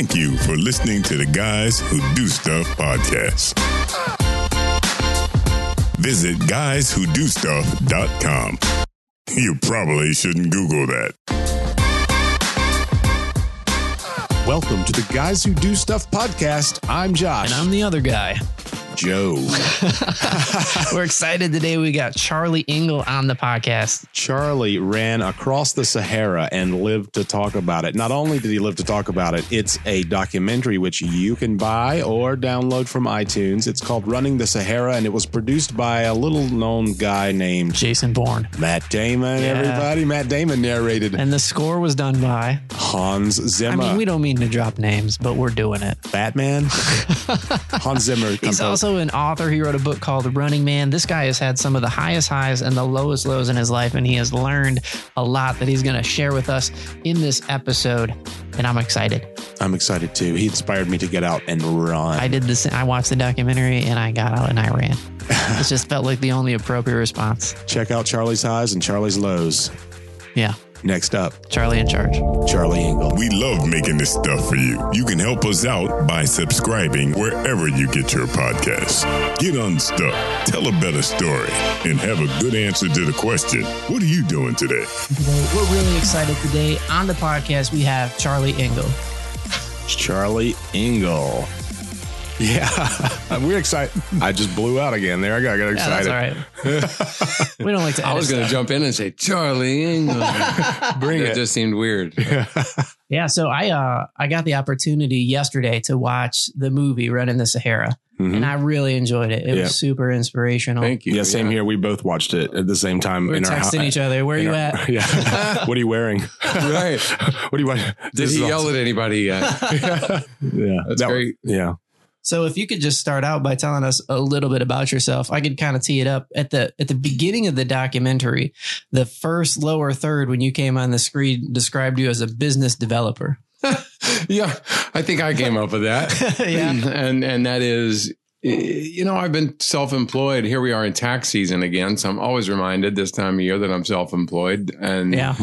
Thank you for listening to the Guys Who Do Stuff podcast. Visit guyswhodostuff.com. You probably shouldn't Google that. Welcome to the Guys Who Do Stuff podcast. I'm Josh. And I'm the other guy. Joe. We're excited today. We got Charlie Engle on the podcast. Charlie ran across the Sahara and lived to talk about it. Not only did he live to talk about it, it's a documentary which you can buy or download from iTunes. It's called Running the Sahara, and it was produced by a little known guy named Jason Bourne. Matt Damon. Yeah. Everybody, Matt Damon narrated. And the score was done by, Hans I Zimmer. mean, we don't mean to drop names, but we're doing it. Batman. Hans Zimmer. He's composed- also an author. He wrote a book called The Running Man. This guy has had some of the highest highs and the lowest lows in his life, and he has learned a lot that he's going to share with us in this episode. And I'm excited. I'm excited too. He inspired me to get out and run. I did this. I watched the documentary and I got out and I ran. it just felt like the only appropriate response. Check out Charlie's highs and Charlie's lows. Yeah, Next up, Charlie in charge. Charlie Engle. We love making this stuff for you. You can help us out by subscribing wherever you get your podcasts. Get unstuck, tell a better story, and have a good answer to the question What are you doing today? Today, we're really excited today. On the podcast, we have Charlie Engle. Charlie Engle. Yeah, we're excited. I just blew out again there. I got, I got Yeah, excited. that's all right. we don't like to. I was going to jump in and say Charlie Engle. Bring it it. just seemed weird. Yeah, yeah. so I uh I got the opportunity yesterday to watch the movie Running the Sahara, Mhm. and I really enjoyed it. It Yeah. was super inspirational. Thank you. yeah, same here. We both watched it at the same time We were in our texting hou- each other. Where are you our- at? Yeah. what are you wearing? Right. What are you wearing? Did he yell at anybody yet? Yeah, That's That- great. Yeah. So if you could just start out by telling us a little bit about yourself, I could kind of tee it up at the at the beginning of the documentary. The first lower third when you came on the screen described you as a business developer. yeah, I think I came up with that. Yeah. and and that is, you know, I've been self-employed. Here we are in tax season again, so I'm always reminded this time of year that I'm self-employed. And Yeah.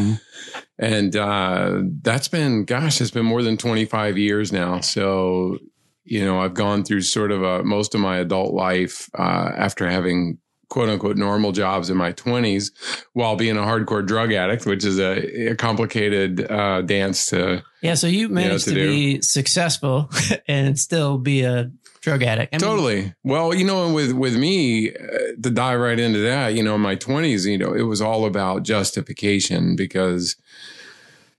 and uh, that's been, gosh, it's been more than 25 years now. So, you know, I've gone through sort of a, most of my adult life uh, after having quote unquote normal jobs in my 20s while being a hardcore drug addict, which is a, a complicated uh, dance to. Yeah. So you managed to to, be successful and still be a drug addict. I mean, Totally. Well, you know, with with me, uh, to dive right into that, you know, in my twenties, you know, it was all about justification because,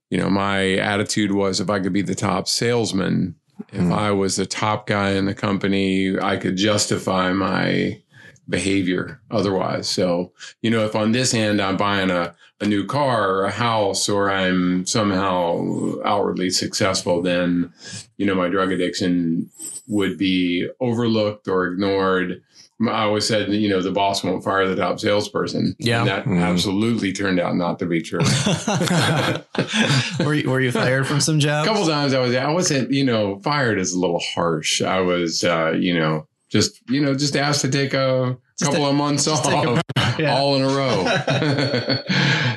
you know, my attitude was if I could be the top salesman, if Hmm. I was the top guy in the company, I could justify my behavior otherwise. So, you know, if on this end I'm buying a, a new car or a house or I'm somehow outwardly successful, then, you know, my drug addiction would be overlooked or ignored. I always said, you know, the boss won't fire the top salesperson. Yeah. And that Mhm. absolutely turned out not to be true. were, you, were you fired from some jobs? A couple times I was, I wasn't, you know, fired is a little harsh. I was, uh, you know, just, you know, just asked to take a Just couple a- of months off, a- yeah. all in a row.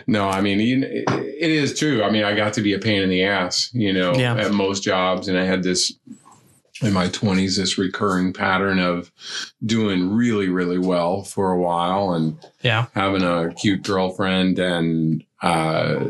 no, I mean, it, it is true. I mean, I got to be a pain in the ass, you know, Yeah. at most jobs. And I had this in my 20s, this recurring pattern of doing really, really well for a while and Yeah. having a cute girlfriend and, uh,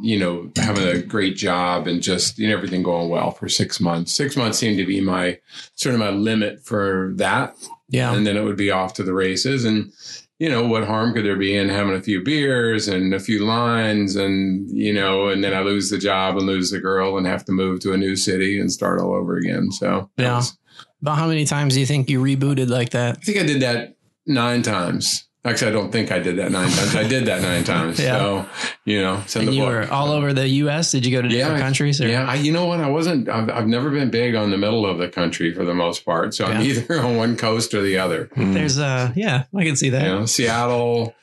you know, having a great job and just you know, everything going well for six months. Six months seemed to be my sort of my limit for that. Yeah. And then it would be off to the races. And, you know, what harm could there be in having a few beers and a few lines and, you know, and then I lose the job and lose the girl and have to move to a new city and start all over again. So, Yeah. was- About how many times do you think you rebooted like that? I think I did that nine times. Actually, I don't think I did that nine times. I did that nine times. Yeah. So, you know, send And the you book. were all over the U.S. Did you go to different countries? Or? Yeah, I, you know what? I wasn't. I've, I've never been big on the middle of the country for the most part. So I'm either on one coast or the other. Mm. There's uh yeah, I can see that. You know, Seattle,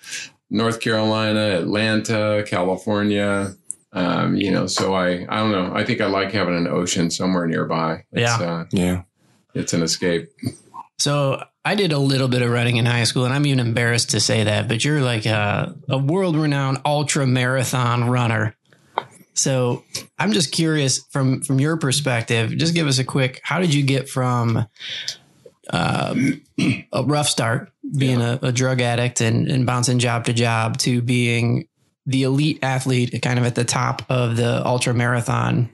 North Carolina, Atlanta, California. Um, you know, so I I don't know. I think I like having an ocean somewhere nearby. It's, Yeah. uh, Yeah. it's an escape. So I did a little bit of running in high school, and I'm even embarrassed to say that. But you're like a, a world renowned ultra marathon runner. So I'm just curious from from your perspective. Just give us a quick. How did you get from um, a rough start, being a, a drug addict and, and bouncing job to job, to being the elite athlete, kind of at the top of the ultra marathon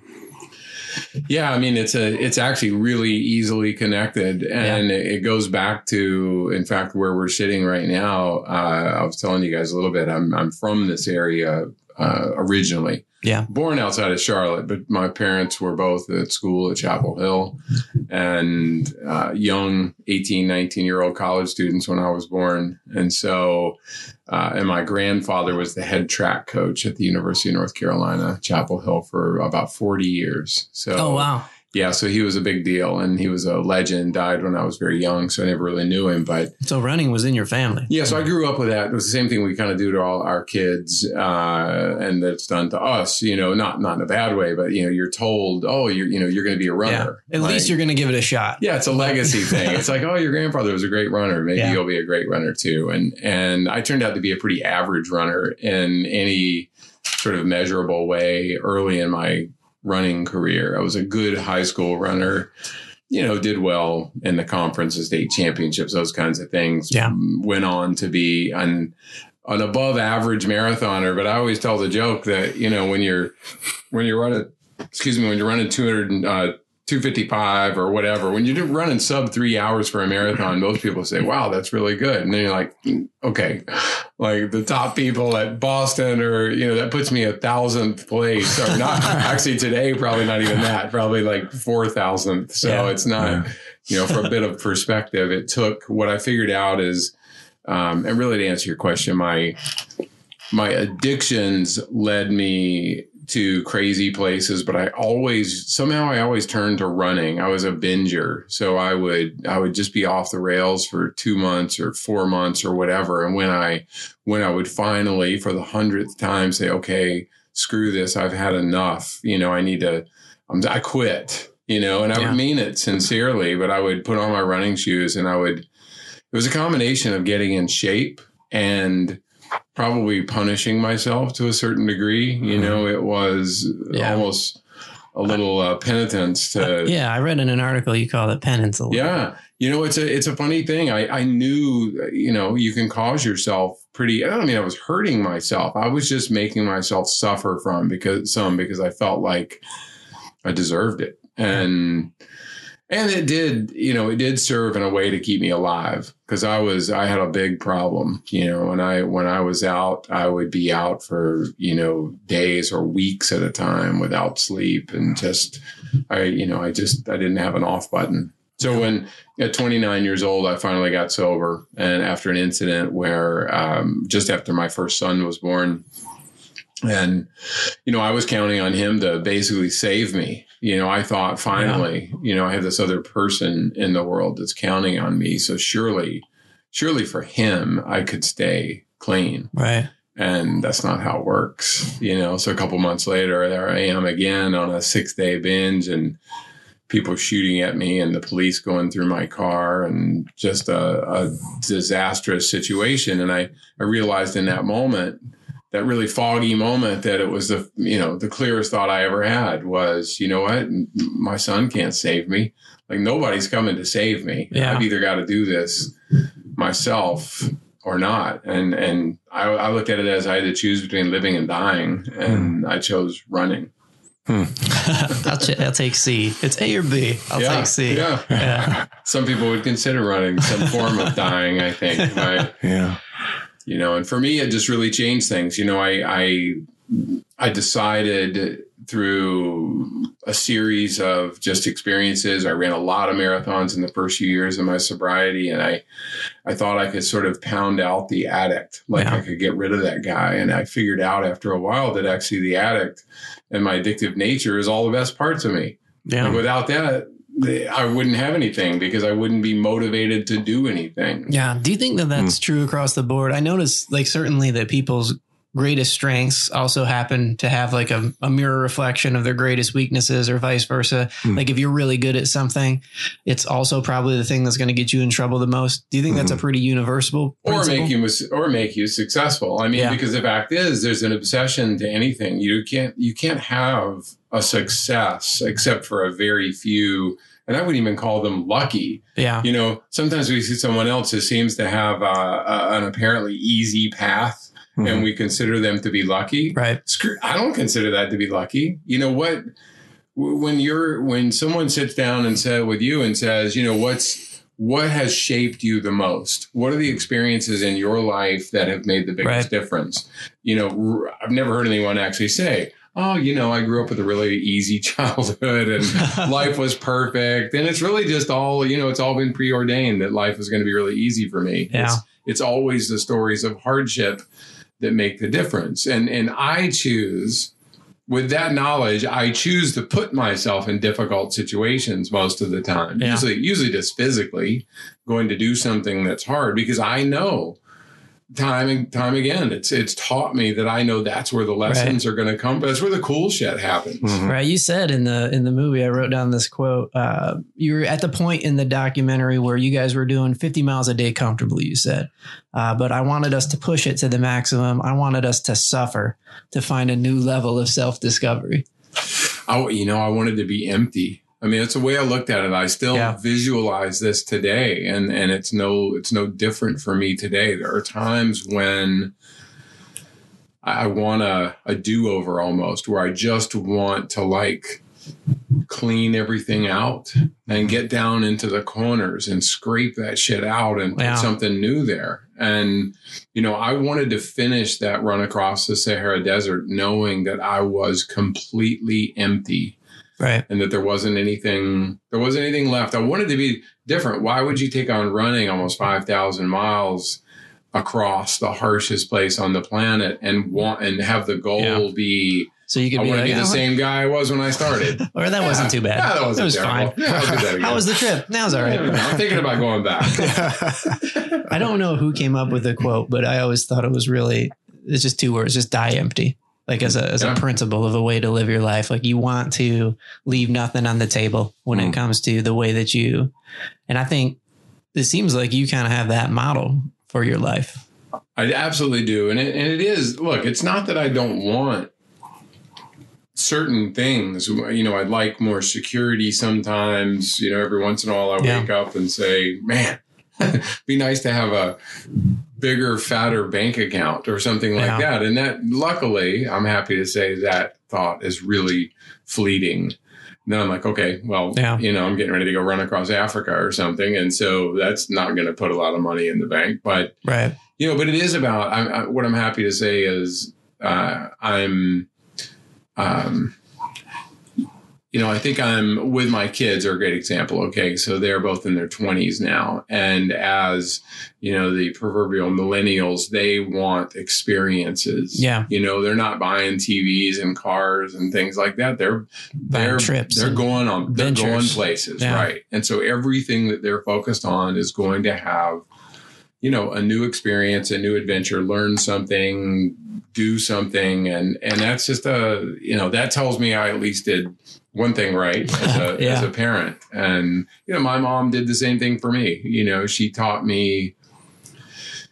Yeah, I mean it's a it's actually really easily connected, and it goes back to, in fact, where we're sitting right now. Uh, I was telling you guys a little bit. I'm I'm from this area uh, originally. Yeah. Born outside of Charlotte, but my parents were both at school at Chapel Hill and uh, young 18, 19 year old college students when I was born. And so, uh, and my grandfather was the head track coach at the University of North Carolina, Chapel Hill, for about 40 years. So, Oh wow. Yeah, so he was a big deal and he was a legend, died when I was very young. So I never really knew him. But So running was in your family. yeah, so I grew up with that. It was the same thing we kind of do to all our kids, uh, and that's done to us. You know, not not in a bad way, but you know, you're told, oh, you're you know, you're going to be a Yeah. runner. At Like, least you're going to give it a shot. yeah, it's a legacy thing. It's like, oh, your grandfather was a great runner. Maybe Yeah. you'll be a great runner too. And and I turned out to be a pretty average runner in any sort of measurable way early in my running career. I was a good high school runner. You know, did well in the conference, the state championships, those kinds of things. Yeah. Went on to be an an above average marathoner. But I always tell the joke that you know when you're when you're running, excuse me, when you're running 200, uh, 255 or whatever, when you're running sub three hours for a marathon, most people say, wow, that's really good. And then you're like, "Mm, okay, like the top people at Boston or, you know, that puts me a thousandth place or not actually today, probably not even that, probably like 4,000th. So Yeah. it's not, you know, for a bit of perspective, it took what I figured out is, um, and really to answer your question, my, my addictions led me to crazy places, but I always somehow I always turned to running. I was a binger. So I would I would just be off the rails for two months or four months or whatever. And when I when I would finally for the hundredth time say, okay, screw this, I've had enough, you know, I need to I'm, I quit. You know, and I Yeah. would mean it sincerely, but I would put on my running shoes and I would it was a combination of getting in shape and probably punishing myself to a certain degree. You know, it was Yeah. almost a little uh, penitence to. Yeah, I read in an article you call it penance. A little. Yeah, you know, it's a it's a funny thing. I I knew, you know, you can cause yourself pretty. I don't mean I was hurting myself. I was just making myself suffer from because some because I felt like I deserved it, and and it did, you know, it did serve in a way to keep me alive because I was I had a big problem, you know, when I when I was out, I would be out for you know days or weeks at a time without sleep and just I you know I just I didn't have an off button. So when at 29 years old, I finally got sober, and after an incident where um, just after my first son was born, and you know I was counting on him to basically save me. You know, I thought finally, you know, I have this other person in the world that's counting on me, so surely, surely for him, I could stay clean. Right. and that's not how it works you know? So a couple months later there i am again on a six day binge and people shooting at me and the police going through my car and just a, a disastrous situation. And i i realized in that moment that really foggy moment that it was the you know the clearest thought i ever had was you know what my son can't save me like nobody's coming to save me Yeah. i've either got to do this myself or not. And and I, I looked at it as I had to choose between living and dying, and hmm. I chose running. Hmm. I'll, ch- I'll take C. It's A or B. I'll yeah, take C. yeah. Yeah. Some people would consider running some form of dying. I think, right? Yeah. You know, and for me, it just really changed things. You know, I I I decided through a series of just experiences. I ran a lot of marathons in the first few years of my sobriety, and I I thought I could sort of pound out the addict, like Yeah. I could get rid of that guy. And I figured out after a while that actually the addict and my addictive nature is all the best parts of me. Yeah. And without that, I wouldn't have anything because I wouldn't be motivated to do anything. Yeah. Do you think that that's Hmm. true across the board? I notice, like, certainly that people's greatest strengths also happen to have like a, a mirror reflection of their greatest weaknesses or vice versa. Hmm. Like if you're really good at something, it's also probably the thing that's going to get you in trouble the most. Do you think that's a pretty universal or principle? make you mis- or make you successful. I mean, Yeah. because the fact is, there's an obsession to anything. You can't you can't have a success except for a very few, and I wouldn't even call them lucky. yeah. You know, sometimes we see someone else who seems to have uh, a, an apparently easy path, and we consider them to be lucky. Right. Screw, I don't consider that to be lucky. You know what? When you're when someone sits down and said with you and says, you know, what's what has shaped you the most? What are the experiences in your life that have made the biggest Right. difference? You know, i've never heard anyone actually say, "Oh, you know, I grew up with a really easy childhood and life was perfect." And it's really just all, you know, it's all been preordained that life is going to be really easy for me. Yeah. It's, it's always the stories of hardship that make the difference. And and I choose with that knowledge, I choose to put myself in difficult situations most of the time. Yeah. Usually usually just physically going to do something that's hard because I know time and time again it's it's taught me that I know that's where the lessons are going to come. But that's where the cool shit happens. Mhm. Right. You said in the in the movie, I wrote down this quote. Uh, you were at the point in the documentary where you guys were doing 50 miles a day comfortably. You said, uh, but I wanted us to push it to the maximum. I wanted us to suffer to find a new level of self discovery. I, you know, I wanted to be empty. I mean, it's the way I looked at it. I still Yeah. visualize this today, and and it's no it's no different for me today. There are times when I I want a, a do over almost, where I just want to like clean everything out and get down into the corners and scrape that shit out and put something new there. And you know, I wanted to finish that run across the Sahara Desert knowing that I was completely empty Right. and that there wasn't anything there wasn't anything left. I wanted to be different. Why would you take on running almost 5,000 miles across the harshest place on the planet and want and have the goal Yeah. be So you could I be like, be the "Oh, same guy I was when I started. or that wasn't too bad. Yeah, that wasn't it was terrible. fine. Yeah, that. How was the trip? That was all right. I'm thinking about going back. I don't know who came up with the quote, but I always thought it was really it's just two words, just die empty. Like as a as Yeah. a principle of a way to live your life. Like you want to leave nothing on the table when Mm. it comes to the way that you and I think it seems like you kind of have that model for your life. I absolutely do. And it, and it is, look, it's not that I don't want certain things. You know, I'd like more security sometimes. You know, every once in a while I Yeah. wake up and say, man, be nice to have a bigger, fatter bank account or something like Yeah. that. And that, luckily, I'm happy to say that thought is really fleeting. And then I'm like, okay, well, Yeah. you know, I'm getting ready to go run across Africa or something. And so that's not going to put a lot of money in the bank. But Right. you know, but it is about. I'm, I, what I'm happy to say is uh, I'm, um, you know, I think I'm with my kids are a great example. Okay, so they're both in their 20s now, and as you know, the proverbial millennials, they want experiences. Yeah. you know, they're not buying TVs and cars and things like that. They're Buying they're trips They're going on. They're going places, Yeah. right? And so everything that they're focused on is going to have you know a new experience a new adventure learn something do something and and that's just a you know that tells me i at least did one thing right as a, Yeah. as a parent and you know my mom did the same thing for me you know she taught me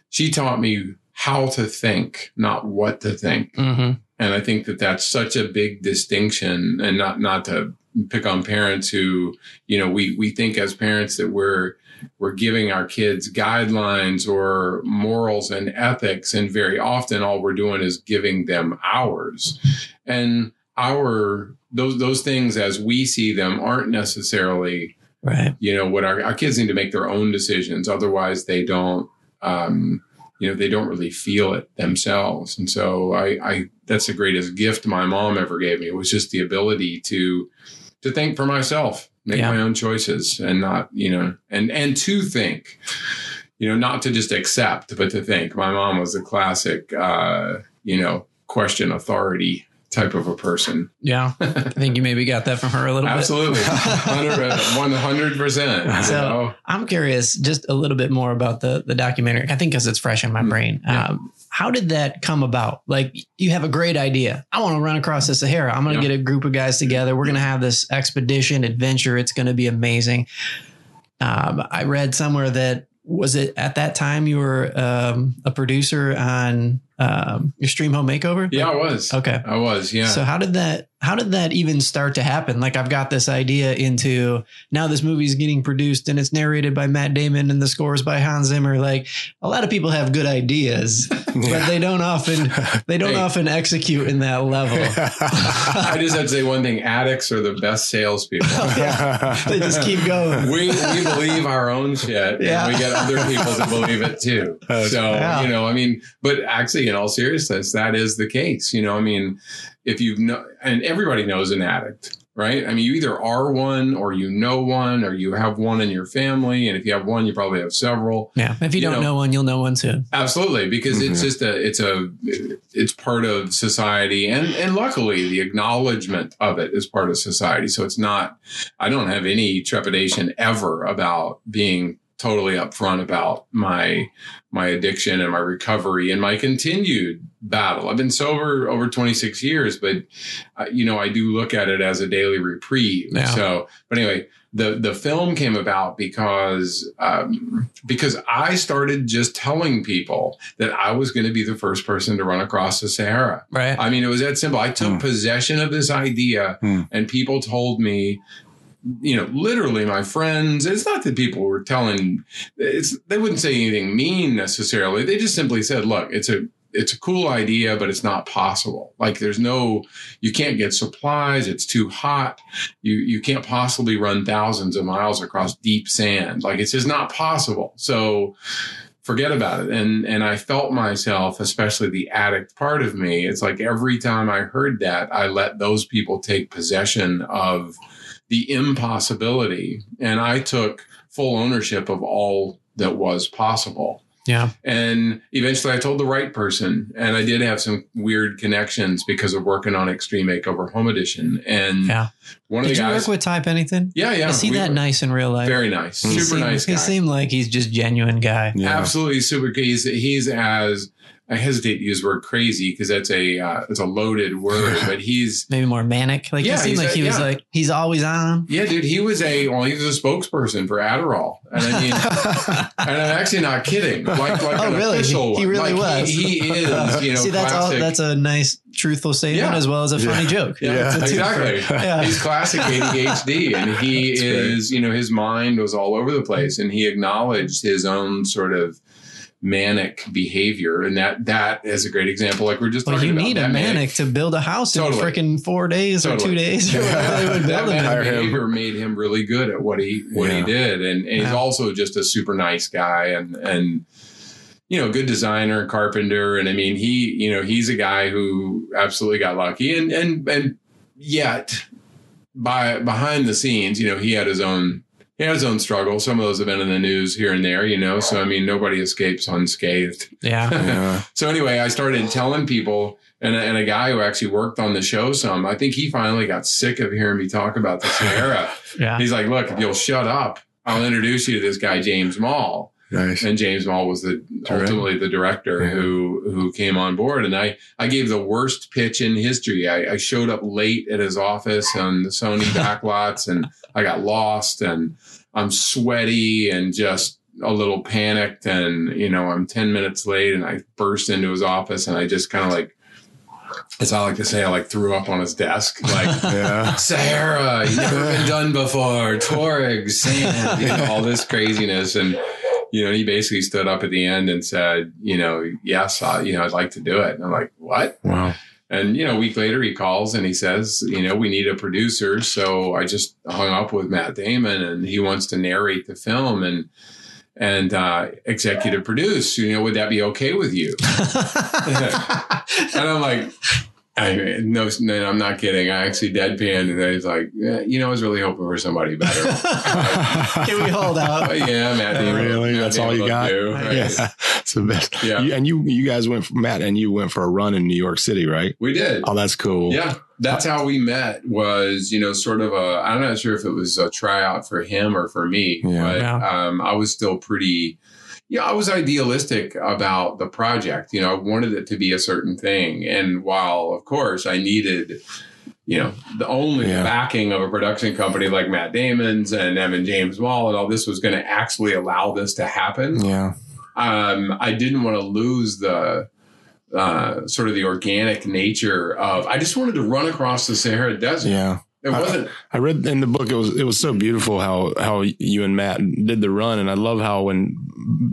she taught me how to think not what to think Mm-hmm. and I think that that's such a big distinction and not, not to pick on parents who, you know, we, we think as parents that we're, we're giving our kids guidelines or morals and ethics. And very often all we're doing is giving them ours and our, those, those things as we see them aren't necessarily Right. you know what our, our kids need to make their own decisions otherwise they don't um, you know they don't really feel it themselves and so I, I that's the greatest gift my mom ever gave me It was just the ability to to think for myself make Yeah. my own choices and not you know and and to think you know not to just accept but to think my mom was a classic uh you know question authority type of a person Yeah. I think you maybe got that from her a little bit. absolutely 100 percent So- I'm curious just a little bit more about the the documentary. I think because it's fresh in my Mm, brain. yeah. Um, how did that come about? Like you have a great idea. I want to run across the Sahara. I'm going to Yeah. get a group of guys together. We're going to have this expedition adventure. It's going to be amazing. Um, I read somewhere that was it at that time you were um, a producer on um, Extreme Home Makeover. Yeah, I was. Okay. I was. Yeah. So how did that how did that even start to happen? Like I've got this idea into now this movie's getting produced and it's narrated by Matt Damon and the scores by Hans Zimmer. Like a lot of people have good ideas, but they don't often they don't Hey. often execute in that level. I just have to say one thing: addicts are the best salespeople. they just keep going. we we believe our own shit, Yeah. and we get other people to believe it too. So Yeah. you know, I mean, but actually, in all seriousness, that is the case. You know, I mean, if you've no, and everybody knows an addict, right? I mean, you either are one, or you know one, or you have one in your family, and if you have one, you probably have several. Yeah. If you You don't know- know one, you'll know one soon. Absolutely, because it's mm-hmm. just a, it's a, it's part of society, and and luckily the acknowledgement of it is part of society. So it's not. I don't have any trepidation ever about being totally upfront about my my addiction and my recovery and my continued battle. I've been sober over 26 years, but uh, you know I do look at it as a daily reprieve. Yeah. So, but anyway, the the film came about because um, because I started just telling people that I was going to be the first person to run across the Sahara. Right. I mean, it was that simple. I took Hmm. possession of this idea, Hmm. and people told me. You know, literally, my friends. It's not that people were telling. It's they wouldn't say anything mean necessarily. They just simply said, "Look, it's a it's a cool idea, but it's not possible. Like, there's no, you can't get supplies. It's too hot. You you can't possibly run thousands of miles across deep sand. Like, it's just not possible. So, forget about it. And and I felt myself, especially the addict part of me. It's like every time I heard that, I let those people take possession of the impossibility, and I took full ownership of all that was possible. yeah. And eventually I told the right person. And I did have some weird connections because of working on Extreme Makeover Home Edition. And Yeah. one of Did the you guys. work with Ty Pennington? yeah, yeah. Is he we that were- nice in real life? Very nice. He Super seemed- nice guy. He seemed like he's just genuine guy. Yeah. Absolutely super. He's, he's as, I hesitate to use the word crazy because that's a, uh, it's a loaded word, but he's, Maybe more manic. Like Yeah, he seemed like a- he was yeah. like he's always on. yeah, dude, he was a, well, he was a spokesperson for Adderall. And I mean, and I'm actually not kidding. Like, like Oh, an really? official He one. really Like, was. He, he is, you know, See, that's all. That's a nice, truthful statement Yeah. as well as a funny Yeah. joke. Yeah, It's a twofer. exactly. Yeah. He's classic ADHD, and he That's great. is, you know, his mind was all over the place, and he acknowledged his own sort of manic behavior, and that that is a great example. Like we're just Well, you need a that manic to build a house Totally. in freaking four days or two days or whatever they would that. Manic him. behavior made him really good at what he what Yeah. he did, and, and he's also just a super nice guy, and and you know, good designer, and carpenter, and I mean, he you know he's a guy who absolutely got lucky, and and and yet by behind the scenes, you know, he had his own he had his own struggles. Some of those have been in the news here and there, you know. So I mean, nobody escapes unscathed. Yeah. Yeah. So anyway, I started telling people, and a, and a guy who actually worked on the show some, I think he finally got sick of hearing me talk about the Sahara. Yeah. He's like, "Look, if you'll shut up, I'll introduce you to this guy James Moll." Nice. And James Moll was the Direct- ultimately the director Yeah. who who came on board, and I I gave the worst pitch in history. I, I showed up late at his office on the Sony backlots, and I got lost, and I'm sweaty and just a little panicked, and you know I'm ten minutes late, and I burst into his office, and I just kind of like. As I like to say, I like threw up on his desk, like Yeah. Sahara, you've never been done before. Tuareg, sand, you know, all this craziness. And, you know, he basically stood up at the end and said, you know, yes, I, you know, I'd like to do it. And I'm like, what? Wow. And, you know, a week later he calls and he says, you know, we need a producer. So I just hung up with Matt Damon and he wants to narrate the film and, and, uh, executive produce, you know, would that be okay with you? And I'm like, I no, no, I'm not kidding. I actually deadpanned, and I was like, yeah, you know, I was really hoping for somebody better. Can we hold out? Yeah, Matt. Damon- Really? Matt That's all you got? do, right? Yeah. It's the best. Yeah. You- and you, you guys went, for, Matt, and you went for a run in New York City, right? We did. Oh, that's cool. Yeah, that's how we met. Was you know sort of a. I'm not sure if it was a tryout for him or for me, Yeah. but Yeah. um, I was still pretty. Yeah, I was idealistic about the project. You know, I wanted it to be a certain thing. And while, of course, I needed, you know, the only Yeah. backing of a production company like Matt Damon's and Evan James Moll and all this was going to actually allow this to happen. Yeah. Um, I didn't want to lose the uh, sort of the organic nature of. I just wanted to run across the Sahara Desert. Yeah. It wasn't. I read in the book it was it was so beautiful how how you and Matt did the run, and I love how when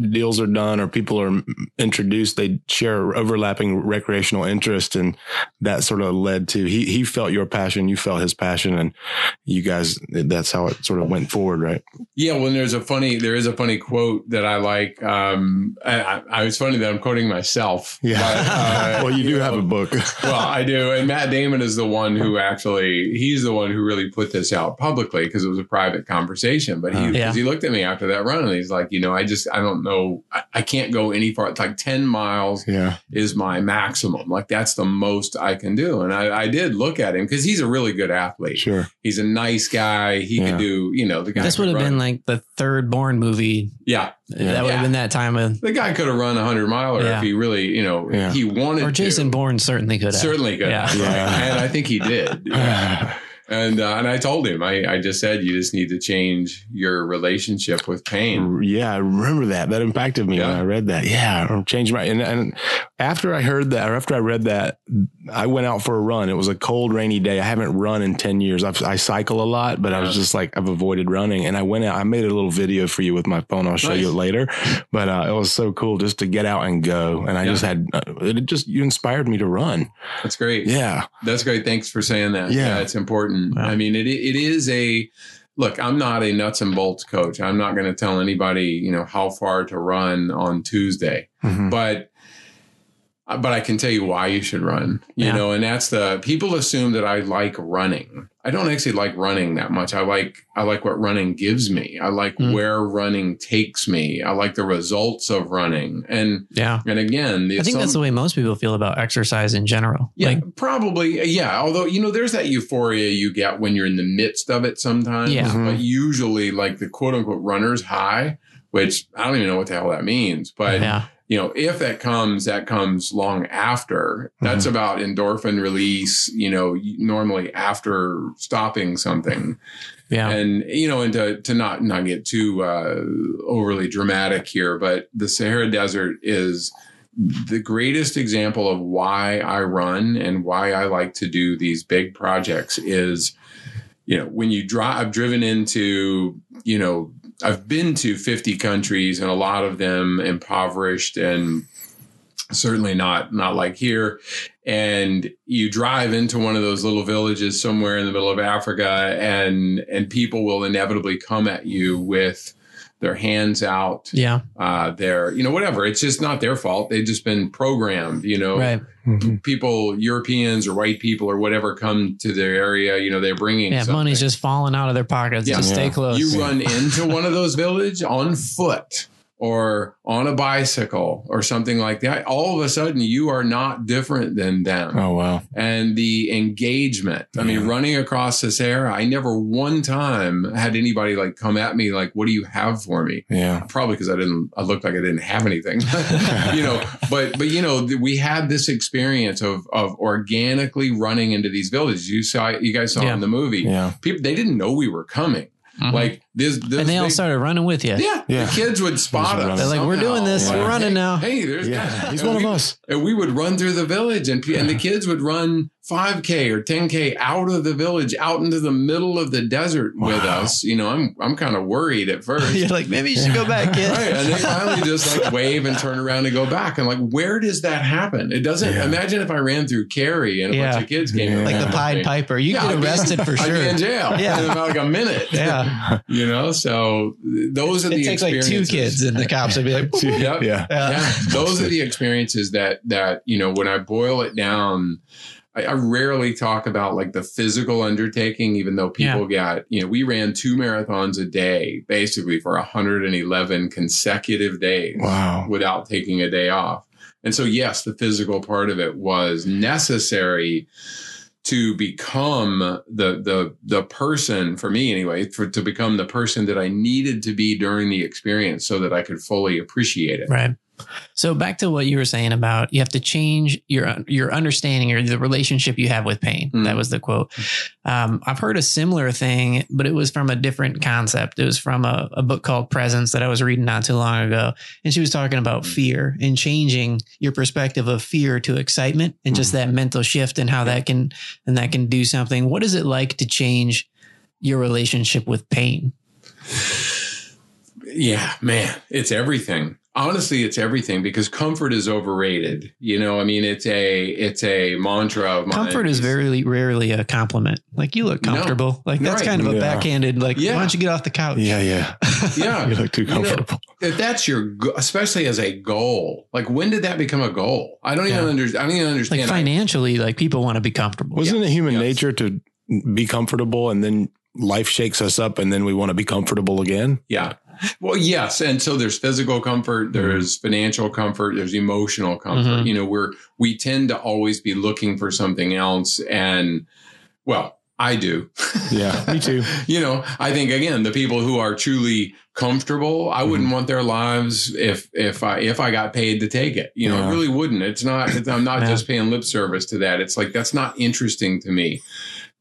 deals are done or people are introduced, they share overlapping recreational interest, and that sort of led to he he felt your passion, you felt his passion, and you guys that's how it sort of went forward, right? Yeah, well, there's a funny, there is a funny quote that I like. Um, I, I, I was funny that I'm quoting myself. Yeah. but, uh, well, you do know, have a book. well, I do, and Matt Damon is the one who actually he's the one who really put this out publicly because it was a private conversation. But he, Uh, 'cause Yeah. he looked at me after that run and he's like, you know, I just I don't know, I, I can't go any far. It's like ten miles yeah. is my maximum. Like that's the most I can do. And I, I did look at him because he's a really good athlete. Sure. He's a nice guy. He Yeah. could do, you know, the guy. This would have been like the third Bourne movie. yeah. Yeah. That would Yeah. have been that time of, The guy could have run a hundred miler Yeah. if he really, you know, Yeah. he wanted to or Jason to. Bourne certainly could have. Certainly could. Yeah. have, right? Yeah. And I think he did. And uh, and I told him, I, I just said, you just need to change your relationship with pain. Yeah, I remember that. That impacted me when I read that. Yeah, or changed my and, and after I heard that, or after I read that, I went out for a run. It was a cold, rainy day. I haven't run in ten years. I've, I cycle a lot, but I was just like I've avoided running. And I went out. I made a little video for you with my phone. I'll show Nice. you it later. But uh, it was so cool just to get out and go. And I Yeah. just had uh, it. Just you inspired me to run. That's great. Yeah, That's great. Thanks for saying that. Yeah. Yeah, it's important. Wow. I mean, it it is a look. I'm not a nuts and bolts coach. I'm not going to tell anybody, you know, how far to run on Tuesday. Mhm. but but I can tell you why you should run. You Yeah. know, and that's the people assume that I like running. I don't actually like running that much. I like I like what running gives me. I like Mm. where running takes me. I like the results of running. And Yeah. and again, the I think that's the way most people feel about exercise in general. yeah, Like, probably. Yeah. Although, you know, there's that euphoria you get when you're in the midst of it sometimes. Yeah. Mhm. But usually, like the quote unquote runner's high, which I don't even know what the hell that means. But, yeah. You know, if that comes, that comes long after. That's about endorphin release, you know, normally after stopping something Yeah. and you know and to, to not not get too uh, overly dramatic here but the sahara desert is the greatest example of why i run and why i like to do these big projects is you know when you drive i've driven into you know i've been to 50 countries and a lot of them impoverished and certainly not not like here. And you drive into one of those little villages somewhere in the middle of Africa and and people will inevitably come at you with their hands out Yeah. uh their you know whatever it's just not their fault they've just been programmed you know Right. Mhm. people Europeans or white people or whatever come to their area you know they're bringing Yeah. something. Money's just falling out of their pockets. Yeah. Just stay close. you run into one of those villages on foot or on a bicycle or something like that all of a sudden you are not different than them Oh wow. and the engagement. I mean, Yeah. running across the Sahara, I never one time had anybody like come at me like, "What do you have for me?" Yeah. Probably because I didn't. I looked like I didn't have anything, you know. But but you know, we had this experience of of organically running into these villages. You saw, you guys saw Yeah. in the movie. Yeah. People they didn't know we were coming. Mhm. Like this, this and they all started running with you. Yeah, Yeah. the kids would spot Just us. They're like, "We're doing somehow. this. We're running hey, now." Hey, there's Yeah. He's and one we- of us. and we would run through the village and, and the kids would run 5k or 10k out of the village out into the middle of the desert with us you know i'm i'm kind of worried at first You're like, maybe you should go back, kid. Right, and they finally just like wave and turn around and go back. And like, where does that happen? It doesn't. Yeah. Imagine if I ran through Cary and a Yeah. bunch of kids came. Yeah. like the Pied. Piper. You Yeah, get I'd be- arrested for I'd sure. be in jail Yeah. in about like a minute. Yeah. you know. So those are It the takes like two experiences. kids, and the cops would be like, Yep. Yeah. Yeah. yeah, those are the experiences that that you know when I boil it down. I, I rarely talk about like the physical undertaking, even though people got you know we ran two marathons a day basically for 111 consecutive days Wow. without taking a day off. And so yes, the physical part of it was necessary to become the the the person for me anyway for to become the person that I needed to be during the experience so that I could fully appreciate it. Right. So back to what you were saying about you have to change your your understanding or the relationship you have with pain. Mm. That was the quote. Um, I've heard a similar thing, but it was from a different concept. It was from a, a book called Presence that I was reading not too long ago, and she was talking about fear and changing your perspective of fear to excitement and just that mental shift and how that can and that can do something. What is it like to change your relationship with pain? Yeah, man, it's everything. Honestly, it's everything because comfort is overrated. You know, I mean, it's a it's a mantra of mine. Comfort is very rarely a compliment. Like you look No. comfortable. Like that's Right. kind of a Yeah. backhanded. Like Yeah. why don't you get off the couch? Yeah, yeah. yeah. you look too You know, comfortable. if that's your especially as a goal like when did that become a goal i don't even understand i don't even understand Like understand financially, like people want to be comfortable. Wasn't it human Yes. nature to be comfortable and then life shakes us up and then we want to be comfortable again? yeah well yes and so there's physical comfort there's financial comfort there's emotional comfort Mhm. you know we're we tend to always be looking for something else and well i do Yeah, me too. you know, I think again, the people who are truly comfortable, I wouldn't want their lives if if I if I got paid to take it. You know, Yeah. I really wouldn't. It's not. It's, I'm not Yeah. just paying lip service to that. It's like that's not interesting to me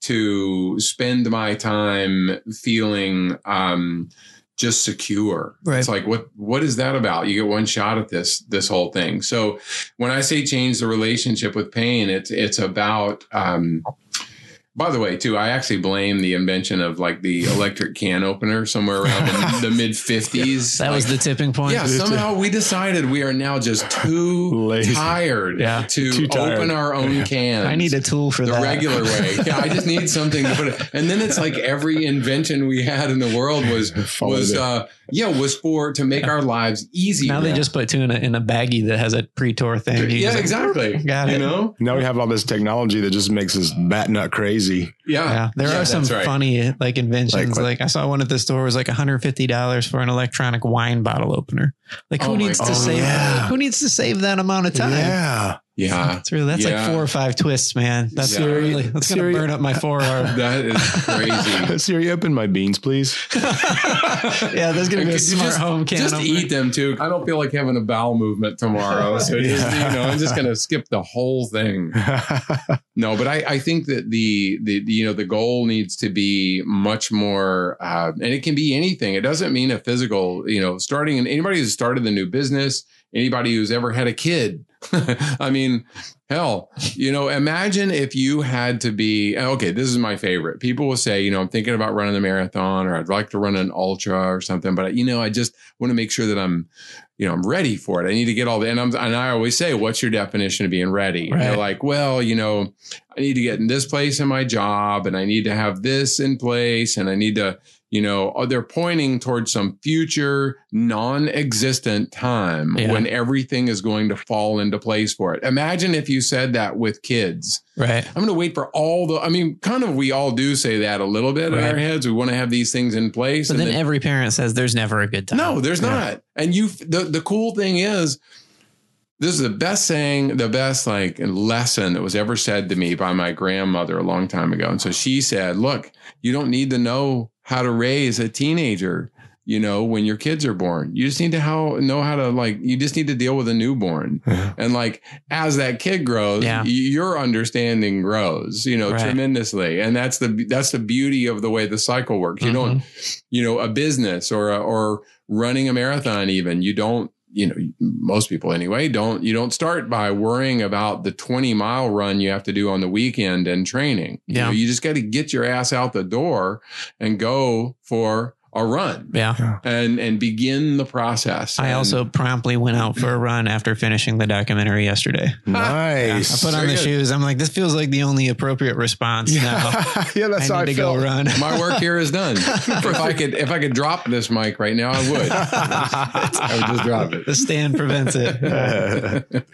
to spend my time feeling um just secure. Right. It's like what what is that about? You get one shot at this this whole thing. So when I say change the relationship with pain, it's it's about um by the way, too, I actually blame the invention of like the electric can opener somewhere around the, the mid 50s. that was the tipping point. yeah, somehow we decided we are now just too Lazy. tired Yeah. to Too tired. open our own cans. I need a tool for the that. regular way. Yeah, I just need something to put it. And then it's like every invention we had in the world was was uh yeah was for to make our lives easier. Now they just put two in a, in a baggie that has a pre-tour thing. You yeah, just- exactly. Got it. You it. know? Now we have all this technology that just makes us bat nut crazy. Yeah. Yeah, there Yeah, are some right. funny like inventions. Like Like. I saw one at the store was like $150 for an electronic wine bottle opener. Like who Oh needs to God. save Yeah. who needs to save that amount of time? Yeah. Yeah. It's really that's like four or five twists, man. That's Yeah. really that's gonna burn up my forearm. That is crazy. Siri, open my beans, please. yeah, there's gonna be a Could you smart just, home can. Just opener. eat them too. I don't feel like having a bowel movement tomorrow. So just, you know, I'm just gonna skip the whole thing. No, but I, I think that the, the the, you know the goal needs to be much more, uh, and it can be anything. It doesn't mean a physical. You know, starting and anybody who's started the new business, anybody who's ever had a kid. I mean, hell, you know, imagine if you had to be okay. This is my favorite. People will say, you know, I'm thinking about running a marathon, or I'd like to run an ultra or something, but you know, I just want to make sure that I'm you know, I'm ready for it. I need to get all the, and I'm, and I always say, what's your definition of being ready? And they're like, well, you know, I need to get in this place in my job and I need to have this in place and I need to, you know, oh, they're pointing towards some future non-existent time Yeah. when everything is going to fall into place for it. Imagine if you said that with kids. Right. I'm going to wait for all the, I mean, kind of, we all do say that a little bit in our heads. We want to have these things in place. But and then, then- every parent says there's never a good time. no, there's Yeah. not. And you, the the cool thing is, this is the best saying, the best like lesson that was ever said to me by my grandmother a long time ago. And so she said, "Look, you don't need to know how to raise a teenager." You know, when your kids are born, you just need to how know how to like. You just need to deal with a newborn, and like as that kid grows, Yeah. y- your understanding grows. You know, Right. tremendously, and that's the that's the beauty of the way the cycle works. You don't Mhm. you know, a business or a, or running a marathon even, you don't, you know, most people anyway, don't, you don't start by worrying about the 20 mile run you have to do on the weekend and training. You Yeah. know, you just got to get your ass out the door and go for a run Yeah. and, and begin the process. I And- also promptly went out for a run after finishing the documentary yesterday. nice. I put on Very the good. shoes. I'm like, this feels like the only appropriate response now. yeah, that's how I I need to felt. go run. my work here is done. if I could, if I could drop this mic right now, I would. I would just drop it. the stand prevents it.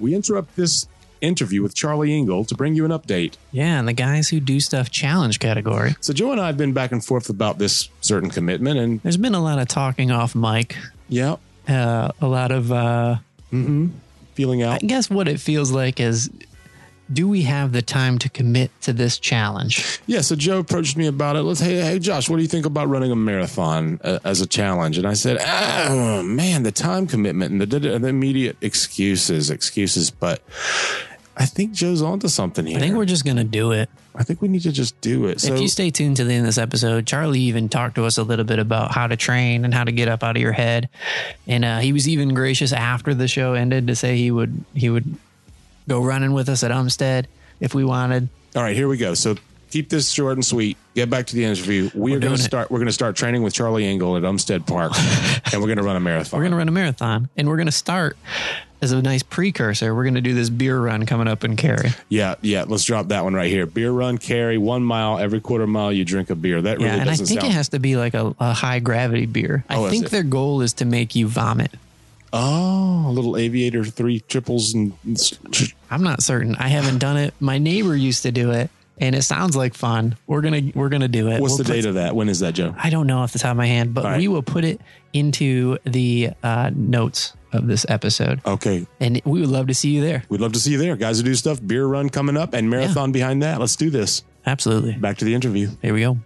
We interrupt this interview with Charlie Engle to bring you an update. Yeah, and the guys who do stuff challenge category. So Joe and I have been back and forth about this certain commitment, and There's been a lot of talking off mic, yeah, uh, a lot of. Uh, feeling out I out. guess what it feels like is, do we have the time to commit to this challenge? Yeah, so Joe approached me about it. Let's, hey, hey, Josh, what do you think about running a marathon uh, as a challenge? And I said, oh man, the time commitment and the, the immediate excuses, excuses. But I think Joe's onto something here. I think we're just gonna do it. I think we need to just do it. So if you stay tuned to the end of this episode, Charlie even talked to us a little bit about how to train and how to get up out of your head, and uh, he was even gracious after the show ended to say he would he would go running with us at Umstead if we wanted. All right, here we go. So keep this short and sweet. Get back to the interview. We We're are going to start. We're going to start training with Charlie Engle at Umstead Park, and we're going to run a marathon. We're gonna run a marathon, and we're gonna start as a nice precursor. We're gonna do this beer run coming up in Cary. yeah, yeah. Let's drop that one right here. Beer run, Cary one mile every quarter mile. You drink a beer. That Yeah, really and I think sound. it has to be like a, a high gravity beer. I Oh, think their goal is to make you vomit. Oh, a little aviator, three triples, and I'm not certain. I haven't done it. My neighbor used to do it, and it sounds like fun. We're gonna we're gonna do it. what's We'll the date of that? When is that, Joe? I don't know off the top of my hand, but right. we will put it into the uh, notes of this episode, Okay, and we would love to see you there. we'd love to see you there, guys. Who do stuff? Beer run coming up, and marathon behind that. Let's do this. Absolutely. Back to the interview. Here we go.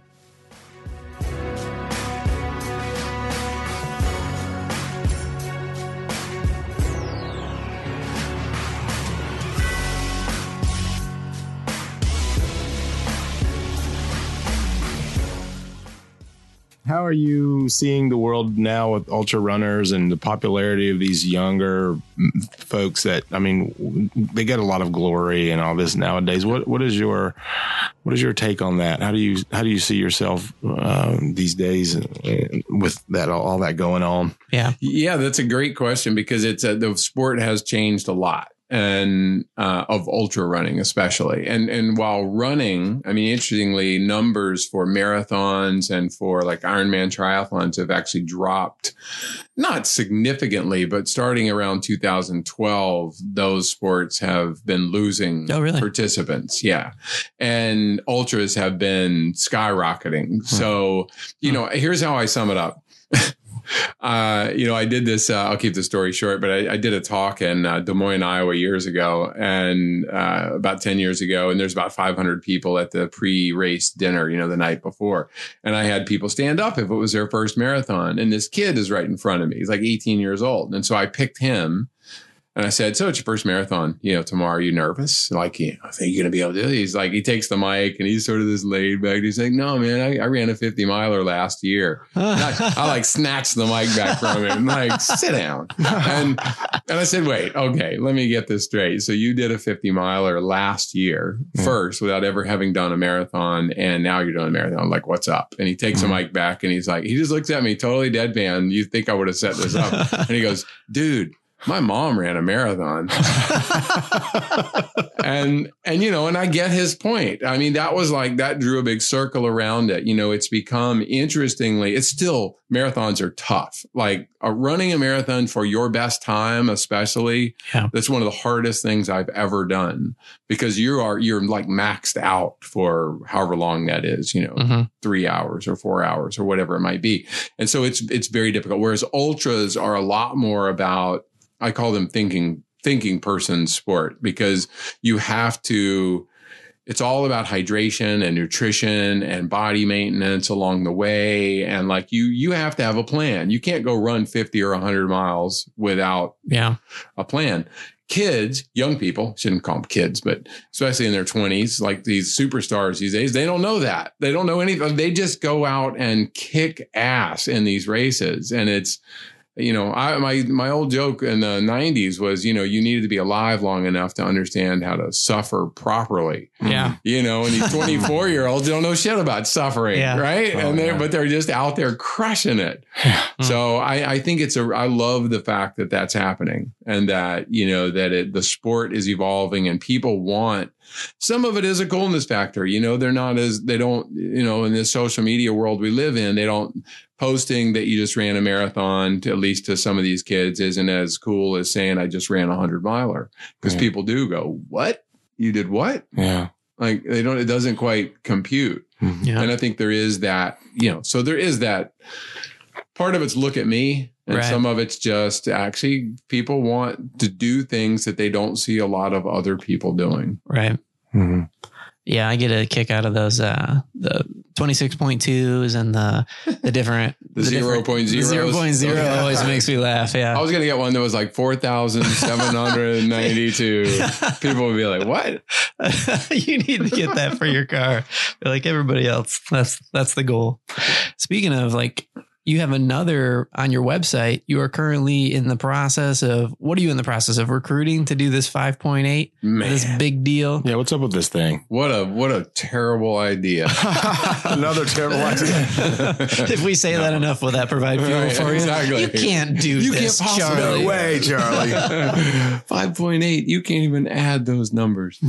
How are you seeing the world now with ultra runners and the popularity of these younger folks that I mean they get a lot of glory and all this nowadays. What what is your what is your take on that? How do you how do you see yourself um, these days uh, with that all that going on? Yeah. Yeah, that's a great question because it's a, the sport has changed a lot and uh, of ultra running especially. And and while running i mean interestingly numbers for marathons and for like ironman triathlons have actually dropped not significantly but starting around 2012 those sports have been losing Oh, really? participants. Yeah. And ultras have been skyrocketing. So you know here's how i sum it up uh, you know, I did this. Uh, I'll keep the story short, but I, I did a talk in uh, Des Moines, Iowa, years ago, and uh, about ten years ago. And there's about 500 people at the pre-race dinner, you know, the night before. And I had people stand up if it was their first marathon. And this kid is right in front of me. He's like 18 years old, and so I picked him. And I said, "So it's your first marathon, you know, tomorrow. Are you nervous? Like, you know, I think you're gonna be able to do it." He's like, he takes the mic and he's sort of this laid back. He's like, "No, man, I, I ran a 50 miler last year." I, I like snatched the mic back from him and like, sit down. And and I said, wait, okay, let me get this straight. So you did a 50 miler last year Yeah. first without ever having done a marathon, and now you're doing a marathon. I'm like, what's up? And he takes the mm-hmm. mic back and he's like, he just looks at me totally deadpan. You think I would have set this up? and he goes, dude. My mom ran a marathon. and and you know and i get his point i mean that was like that drew a big circle around it you know it's become interestingly it's still marathons are tough like uh, running a marathon for your best time especially Yeah. that's one of the hardest things i've ever done because you are you're like maxed out for however long that is you know Mhm. three hours or four hours or whatever it might be. And so it's it's very difficult. Whereas ultras are a lot more about I call them thinking thinking person sport because you have to it's all about hydration and nutrition and body maintenance along the way and like you you have to have a plan. You can't go run 50 or 100 miles without Yeah. a plan. Kids, young people, shouldn't call them kids, but especially in their 20s, like these superstars these days, they don't know that. They don't know anything. They just go out and kick ass in these races. And it's, you know, I, my, my old joke in the 90s was, you know, you needed to be alive long enough to understand how to suffer properly Yeah. you know, and these 24 year olds don't know shit about suffering, Yeah. right? Oh, and they yeah. but they're just out there crushing it. so I, I think it's a, I love the fact that that's happening and that, you know, that it, the sport is evolving and people want, some of it is a coolness factor. You know, they're not as, they don't, you know, in this social media world we live in, they don't posting that you just ran a marathon to at least to some of these kids isn't as cool as saying I just ran a hundred miler because Yeah. people do go, what? You did what? Yeah. Like they don't, it doesn't quite compute. Yeah. And I think there is that, you know, so there is that part of it's look at me. And Right. some of it's just actually people want to do things that they don't see a lot of other people doing. Right. Mhm. Yeah, I get a kick out of those uh the 26.2s and the the different The different- 0.0s. the 0.0 Okay. always makes me laugh. Yeah. I was gonna get one that was like four thousand seven hundred ninety-two. People would be like, "What?" you need to get that for your car. Like everybody else. That's that's the goal. Speaking of like you have another on your website. You are currently in the process of what are you in the process of recruiting to do this 5.8? Man, This big deal. Yeah. What's up with this thing? what a what a terrible idea. Another terrible idea. if we say that enough, will that provide fuel Right, for you? exactly. You can't do You this, can't possibly- Charlie. No way, Charlie. 5.8 you can't even add those numbers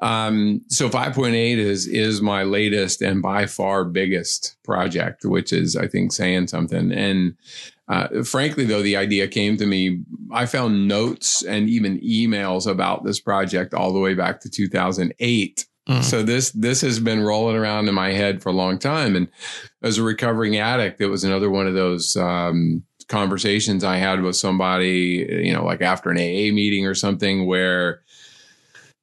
um, so 5.8 is is my latest and by far biggest project which is i think saying something. And uh, frankly though the idea came to me i found notes and even emails about this project all the way back to 2008 Mm. so this this has been rolling around in my head for a long time. And as a recovering addict it was another one of those um, conversations i had with somebody you know like after an aa meeting or something where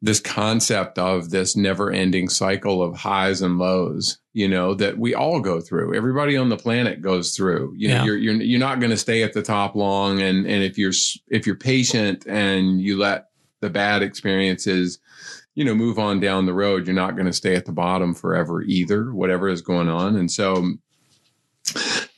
this concept of this never ending cycle of highs and lows you know that we all go through. Everybody on the planet goes through. You know Yeah. you're you're, you're not going to stay at the top long and and if you're if you're patient and you let the bad experiences you know move on down the road you're not going to stay at the bottom forever either whatever is going on. And so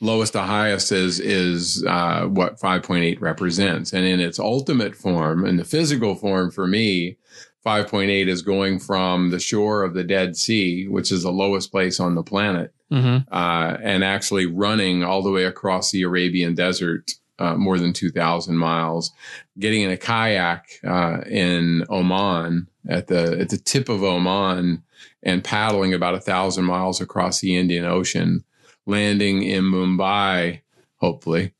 lowest to highest is is uh, what 5.8 represents. And in its ultimate form in the physical form for me 5.8 is going from the shore of the dead sea which is the lowest place on the planet Mhm. uh, and actually running all the way across the Arabian desert, uh, more than 2,000 miles, getting in a kayak uh, in Oman at the at the tip of Oman and paddling about a thousand miles across the Indian Ocean, landing in Mumbai, hopefully.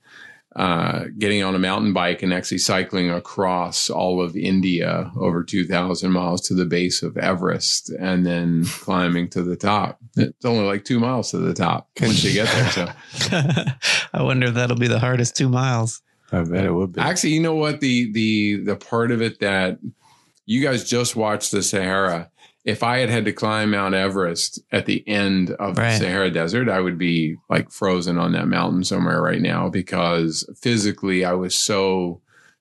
Uh, getting on a mountain bike and actually cycling across all of India over 2,000 miles to the base of Everest and then climbing to the top. It's only like two miles to the top once you get there. So I wonder if that'll be the hardest two miles. I bet it would be. actually, you know what? The, the, the part of it that you guys just watched the Sahara. If I had had to climb Mount Everest at the end of Right. the Sahara Desert, I would be like frozen on that mountain somewhere right now because physically I was so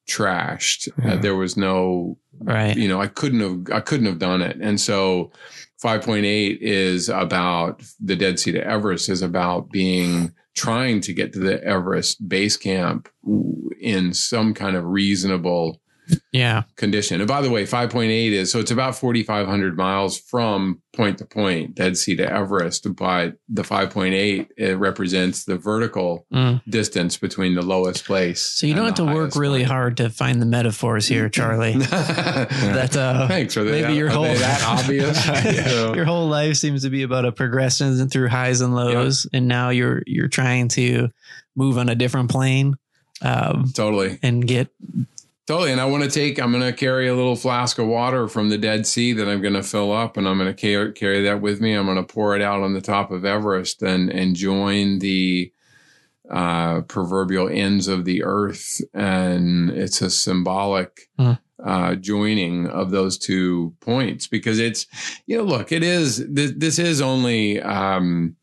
trashed. Uh, Yeah. there was no Right. you know i couldn't have i couldn't have done it and so 5.8 is about the dead sea to everest is about being trying to get to the everest base camp in some kind of reasonable Yeah. condition and by the way 5.8 is so it's about 4500 miles from point to point dead sea to everest but the 5.8 it represents the vertical Mm. distance between the lowest place So you don't have to work really point. hard to find the metaphors here, Charlie. That uh, Thanks. They maybe that, your whole that obvious? Yeah. your whole life seems to be about a progression through highs and lows, and now you're you're trying to move on a different plane um, Totally. and get Totally. And I want to take, I'm going to carry a little flask of water from the Dead Sea that I'm going to fill up and I'm going to carry, that with me. I'm going to pour it out on the top of Everest and, and join the uh, proverbial ends of the earth. And it's a symbolic Hmm. uh, joining of those two points because it's, you know, look, it is, this, this is only, um,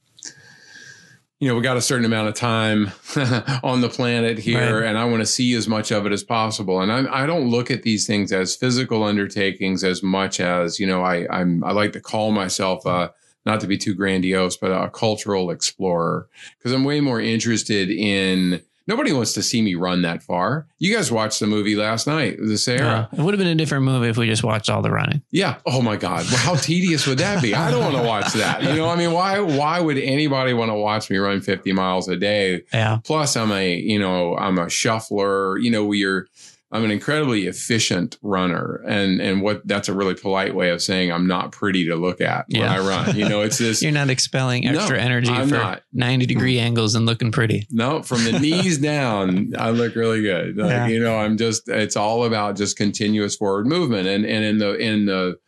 you know, we got a certain amount of time on the planet here, Right. and I want to see as much of it as possible. And I, I don't look at these things as physical undertakings as much as, you know, I, I'm, I like to call myself a, not to be too grandiose, but a cultural explorer because I'm way more interested in. Nobody wants to see me run that far. You guys watched the movie last night, The Sahara. uh, it would have been a different movie if we just watched all the running. Yeah. Oh my God. Well, how tedious would that be? I don't want to watch that. You know, I mean, why why would anybody want to watch me run 50 miles a day? Yeah. Plus, I'm a, you know, I'm a shuffler, you know, we're I'm an incredibly efficient runner, and and what that's a really polite way of saying I'm not pretty to look at when Yeah. I run. You know, it's this. You're not expelling No, extra energy I'm for not. 90 degree mm. angles and looking pretty. No, from the knees down, I look really good. Like, Yeah. You know, I'm just it's all about just continuous forward movement. And and in the in the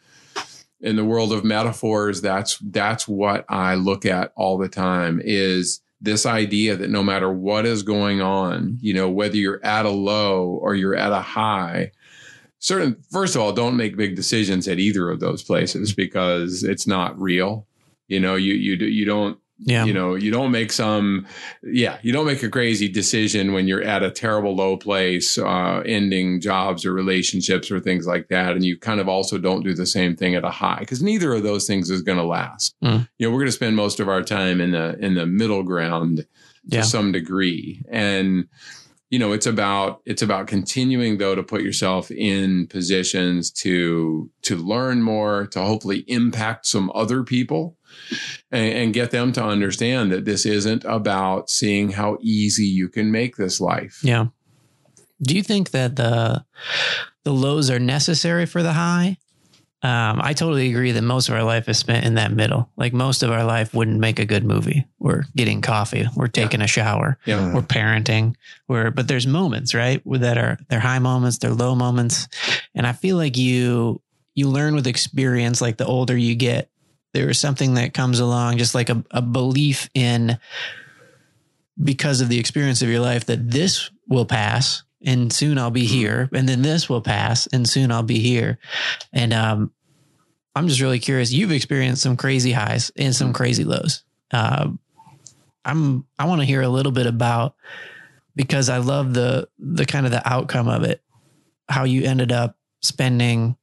in the world of metaphors, that's that's what I look at all the time is this idea that no matter what is going on, you know, whether you're at a low or you're at a high, certain first of all, don't make big decisions at either of those places because it's not real. You know, you you you don't Yeah. you know, you don't make some, yeah, you don't make a crazy decision when you're at a terrible low place, uh, ending jobs or relationships or things like that. And you kind of also don't do the same thing at a high because neither of those things is going to last. Mm. You know, we're going to spend most of our time in the, in the middle ground to Yeah. some degree. And, you know, it's about, it's about continuing though to put yourself in positions to, to learn more, to hopefully impact some other people and, and get them to understand that this isn't about seeing how easy you can make this life. Yeah. Do you think that the the lows are necessary for the high? Um, I totally agree that most of our life is spent in that middle. Like most of our life wouldn't make a good movie. We're getting coffee. We're taking a shower. Yeah. We're parenting. We're but there's moments, right? That are they're high moments, they're low moments. And I feel like you you learn with experience, like the older you get, there is something that comes along, just like a, a belief in because of the experience of your life that this will pass and soon I'll be here. And then this will pass and soon I'll be here. And um, I'm just really curious. You've experienced some crazy highs and some crazy lows. Uh, I'm I want to hear a little bit about because I love the the kind of the outcome of it, how you ended up spending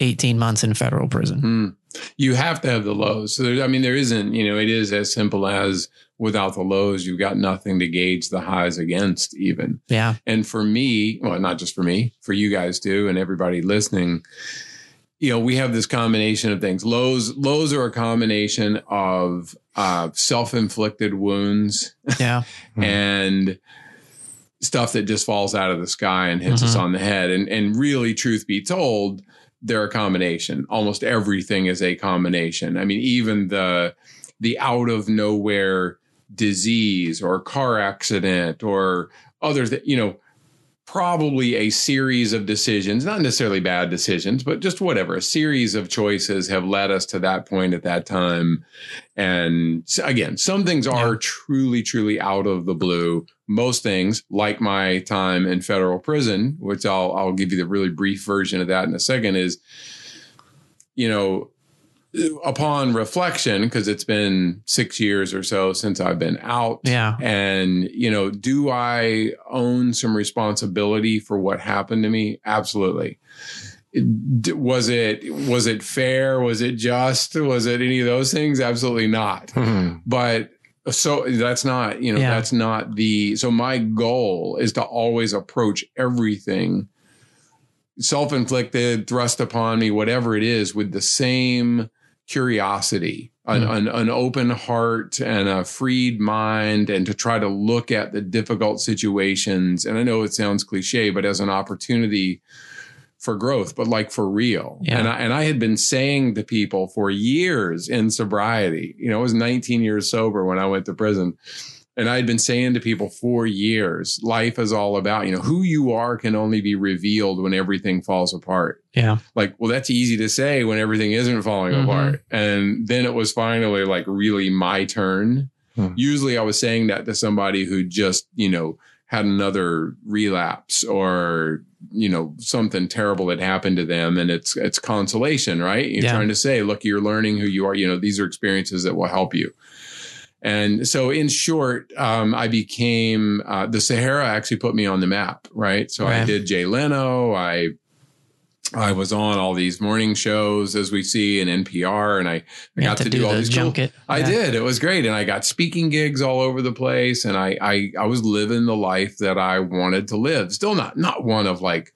18 months in federal prison. Hmm. You have to have the lows. So I mean, there isn't, you know, it is as simple as without the lows, you've got nothing to gauge the highs against even. Yeah. And for me, well, not just for me, for you guys too, and everybody listening, you know, we have this combination of things. Lows, lows are a combination of uh, self-inflicted wounds Yeah. and stuff that just falls out of the sky and hits us Mhm. on the head. And and really, truth be told, they're a combination. Almost everything is a combination. I mean, even the the out of nowhere disease or car accident or other th- you know probably a series of decisions not necessarily bad decisions but just whatever a series of choices have led us to that point at that time and again some things are Yeah. truly truly out of the blue most things like my time in federal prison which I'll I'll give you the really brief version of that in a second is you know upon reflection because it's been 6 years or so since I've been out Yeah. and, you know, do I own some responsibility for what happened to me? Absolutely. D- Was it was it fair? Was it just? Was it any of those things? Absolutely not. Hmm. But so that's not, you know, Yeah. that's not the so my goal is to always approach everything self-inflicted, thrust upon me, whatever it is, with the same curiosity, an, Hmm. an, an open heart and a freed mind, and to try to look at the difficult situations. And I know it sounds cliche, but as an opportunity for growth, but like for real. Yeah. And I, and I had been saying to people for years in sobriety, you know, I was 19 years sober when I went to prison. And I had been saying to people for years, life is all about, you know, who you are can only be revealed when everything falls apart. Yeah. Like, well, that's easy to say when everything isn't falling Mhm. apart. And then it was finally like really my turn. Hmm. Usually I was saying that to somebody who just, you know, had another relapse or, you know, something terrible had happened to them. And it's, it's consolation, right? You're Yeah. trying to say, look, you're learning who you are. You know, these are experiences that will help you. And so, in short, um, I became uh, the Sahara actually put me on the map, right? So I did Jay Leno. I I was on all these morning shows as we see in NPR, and I, I got have to, do, all the these cool- junket. I did. It was great, and I got speaking gigs all over the place, and I I I was living the life that I wanted to live. Still not not one of like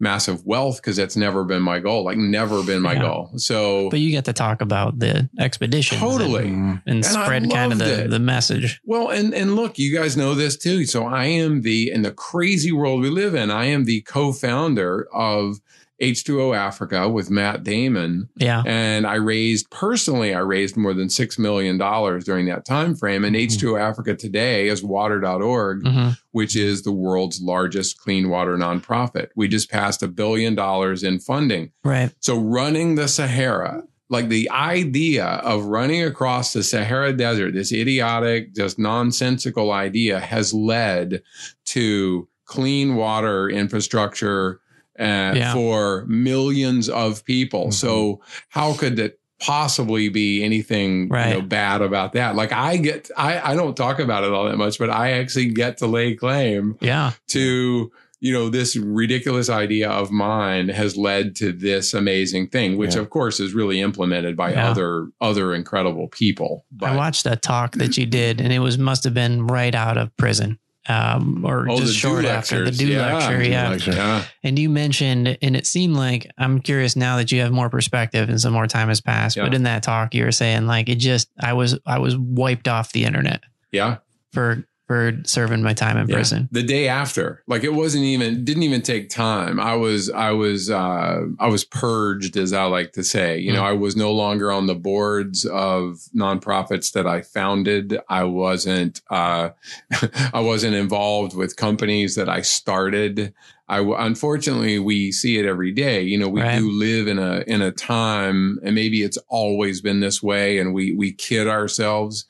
massive wealth because that's never been my goal. Like never been my Yeah. goal. So But you get to talk about the expedition and- totally. Mm-hmm. And, And I spread kind of the, it. the message. Well, and and look, you guys know this too. So I am the in the crazy world we live in. I am the co-founder of H2O Africa with Matt Damon, Yeah. and I raised personally. I raised more than six million dollars during that time frame. And H2O Africa today is Water.org, hmm which is the world's largest clean water nonprofit. We just passed a billion dollars in funding. Right. So running the Sahara, like the idea of running across the Sahara Desert, this idiotic, just nonsensical idea has led to clean water infrastructure uh, Yeah. for millions of people. Mhm. So how could that possibly be anything you know, bad about that? Like I get, I, I don't talk about it all that much, but I actually get to lay claim Yeah. to you know this ridiculous idea of mine has led to this amazing thing which Yeah. of course is really implemented by Yeah. other other incredible people I watched a talk that you did, and it was must have been right out of prison, um, or Oh, just short after the do Yeah. lecture. Yeah. lecture. yeah And you mentioned, and it seemed like I'm curious now that you have more perspective and some more time has passed. But in that talk, you were saying like it just I was I was wiped off the internet yeah for for serving my time in Yeah. prison. the day after like it wasn't even didn't even take time i was i was uh i was purged as i like to say you know i was no longer on the boards of nonprofits that i founded i wasn't uh i wasn't involved with companies that i started I unfortunately we see it every day. You know, we Right. do live in a in a time, and maybe it's always been this way, and we we kid ourselves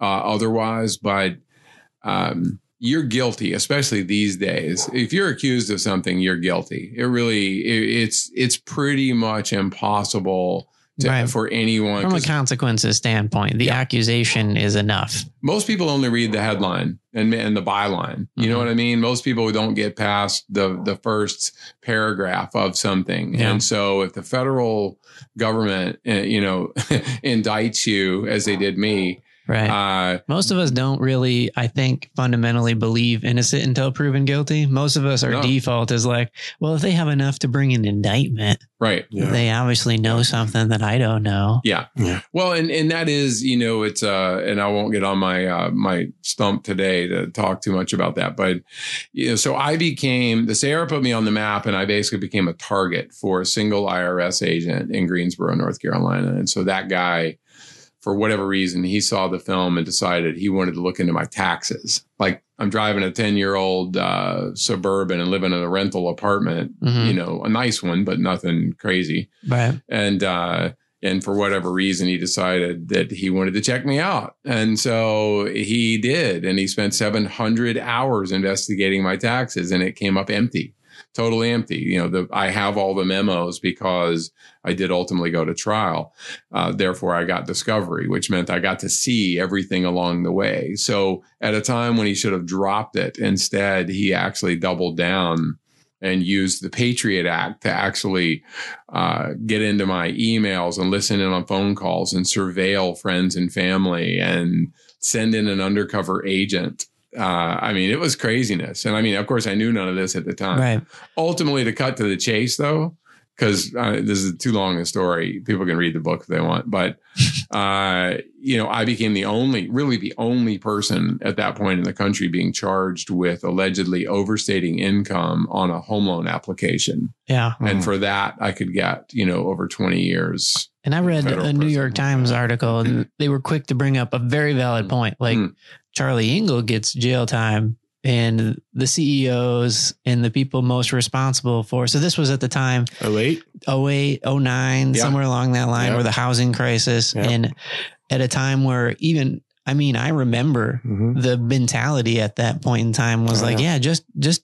uh, otherwise. But um, you're guilty, especially these days. If you're accused of something, you're guilty. It really it, it's it's pretty much impossible to, Right. for anyone. From a consequences standpoint, the Yeah. accusation is enough. most people only read the headline and, and the byline. You know Mhm. what I mean? Most people don't get past the the first paragraph of something. Yeah. And so if the federal government, uh, you know, indicts you as they did me, Right. uh, Most of us don't really, I think, fundamentally believe innocent until proven guilty. Most of us, our No. default is like, well, if they have enough to bring an indictment, right. Yeah. they obviously know something that I don't know. Yeah. Yeah. Well, and, and that is, you know, it's, uh, and I won't get on my, uh, my stump today to talk too much about that, but, you know, so I became, the Sahara put me on the map and I basically became a target for a single IRS agent in Greensboro, North Carolina. And so that guy, for whatever reason, he saw the film and decided he wanted to look into my taxes. Like I'm driving a 10 year old, uh, suburban and living in a rental apartment, Mhm. you know, a nice one, but nothing crazy Right. and uh and for whatever reason he decided that he wanted to check me out and so he did and he spent 700 hours investigating my taxes and it came up empty totally empty you know the i have all the memos because i did ultimately go to trial uh, therefore i got discovery which meant i got to see everything along the way so at a time when he should have dropped it instead he actually doubled down and used the Patriot Act to actually uh, get into my emails and listen in on phone calls and surveil friends and family and send in an undercover agent. Uh, I mean, it was craziness. And I mean, of course, I knew none of this at the time. Right. Ultimately, to cut to the chase, though, because uh, this is too long a story. People can read the book if they want. But, uh, you know, I became the only, really the only person at that point in the country being charged with allegedly overstating income on a home loan application. Yeah. And for that, I could get, you know, over 20 years. And I read a New. York Times article and they were quick to bring up a very valid point. Like Mm. Charlie Engle gets jail time and the CEOs and the people most responsible for. So this was at the time Oh, eight? 08, 09, Yeah. somewhere along that line Yeah. where the housing crisis Yeah. and at a time where even I mean, I remember Mhm. the mentality at that point in time was Oh, like, yeah, just just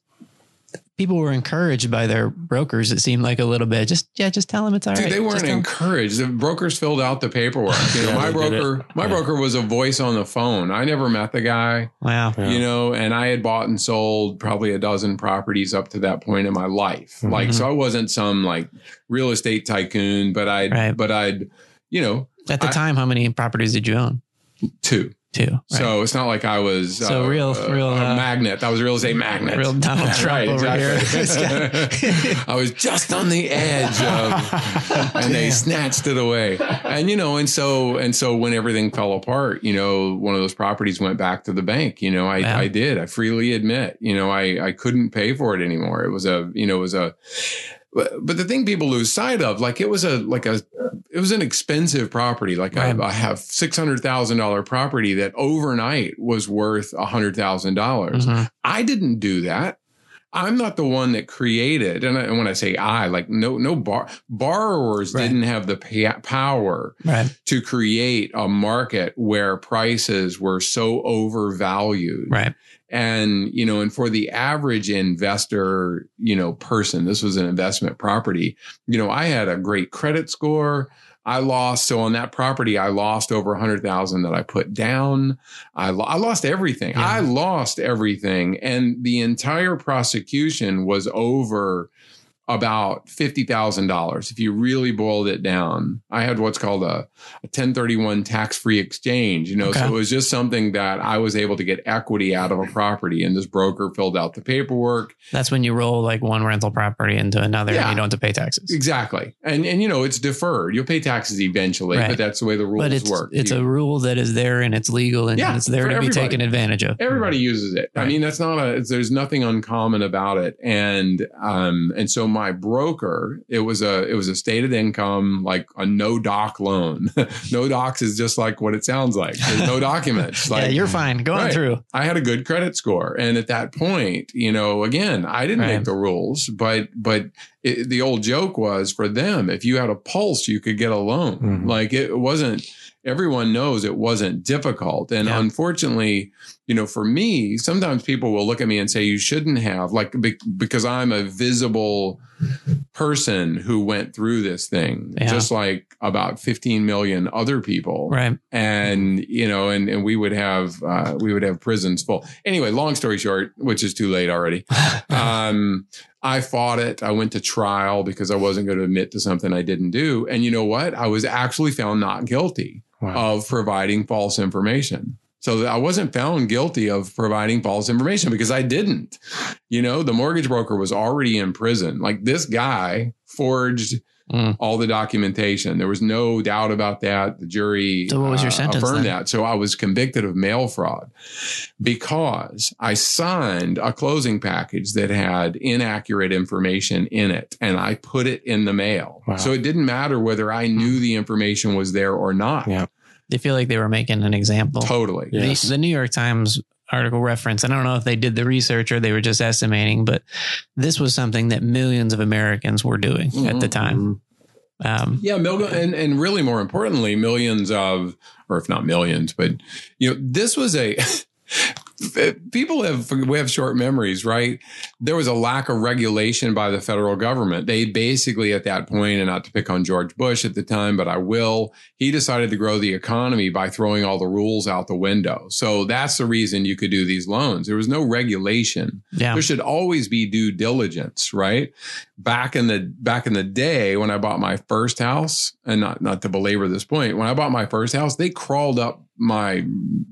people were encouraged by their brokers. It seemed like a little bit. Just yeah, just tell them it's all Dude, right. they weren't Just tell 'em- encouraged. The brokers filled out the paperwork. You know, Yeah, my broker, my Yeah. broker was a voice on the phone. I never met the guy. Wow. Yeah. you know, and I had bought and sold probably a dozen properties up to that point in my life. Mhm. Like, so I wasn't some like real estate tycoon, but I'd, Right. but I'd, you know, At the I- time, how many properties did you own? two. Two. Right. So it's not like I was So uh, real- uh, real, uh, magnet. That was real estate magnet. Real Donald Trump right, over exactly. here. I was just on the edge of, and they snatched it away. And you know, and so and so when everything fell apart, you know, one of those properties went back to the bank. You know, I Yeah. I did. I freely admit, you know, I I couldn't pay for it anymore. It was a you know it was a. But the thing people lose sight of, like it was a like a, it was an expensive property. Like Right. I, I have six hundred thousand dollar property that overnight was worth a hundred thousand dollars. Mhm. I didn't do that. I'm not the one that created, and, I, and when I say I, like no no bar, borrowers Right. didn't have the pa- power Right. to create a market where prices were so overvalued, Right. And you know, and for the average investor, you know, person, this was an investment property. You know, I had a great credit score. I lost so on that property, I lost over a hundred thousand that I put down. I, lo- I lost everything. Yeah. I lost everything, and the entire prosecution was over about fifty thousand dollars. If you really boiled it down, I had what's called a, a ten thirty one tax free exchange. You know, so it was just something that I was able to get equity out of a property, and this broker filled out the paperwork. That's when you roll like one rental property into another Yeah. and you don't have to pay taxes. Exactly, and and you know it's deferred. You'll pay taxes eventually, Right. but that's the way the rules But it's work. it's You- a rule that is there and it's legal and Yeah, it's there to be taken advantage of. Everybody uses it. I mean, that's not a. There's nothing uncommon about it, and um, and so my broker, it was a, it was a stated income, like a no doc loan. no docs is just like what it sounds like. There's no documents. Like yeah, you're fine. Go on Right. through. I had a good credit score, and at that point, you know, again, I didn't Right. make the rules, but but it, the old joke was for them, if you had a pulse, you could get a loan. Mhm. Like it wasn't. Everyone knows it wasn't difficult, and Yeah. unfortunately, you know, for me, sometimes people will look at me and say you shouldn't have, like, be- because I'm a visible person who went through this thing, Yeah. just like about 15 million other people Right. and you know and, and we would have uh, we would have prisons full anyway long story short which is too late already um, i fought it i went to trial because i wasn't going to admit to something i didn't do and you know what i was actually found not guilty Wow. of providing false information so I wasn't found guilty of providing false information because I didn't. You know, the mortgage broker was already in prison. Like this guy forged Mm. all the documentation. There was no doubt about that. The jury So what was your uh, sentence affirmed then? that. So I was convicted of mail fraud because I signed a closing package that had inaccurate information in it and I put it in the mail. Wow. So it didn't matter whether I knew the information was there or not. Yeah. They feel like they were making an example. Totally. Yeah. The, Yes. the New York Times article reference, I don't know if they did the research or they were just estimating, but this was something that millions of Americans were doing at the time. Um, Yeah, mil- and and really more importantly, millions of, or if not millions, but you know, this was a. People have we have short memories, right? There was a lack of regulation by the federal government. They basically at that point, and not to pick on George Bush at the time, but I will. He decided to grow the economy by throwing all the rules out the window. So that's the reason you could do these loans. There was no regulation yeah. there should always be due diligence, right? Back in the back in the day when I bought my first house, and not not to belabor this point, when I bought my first house, they crawled up my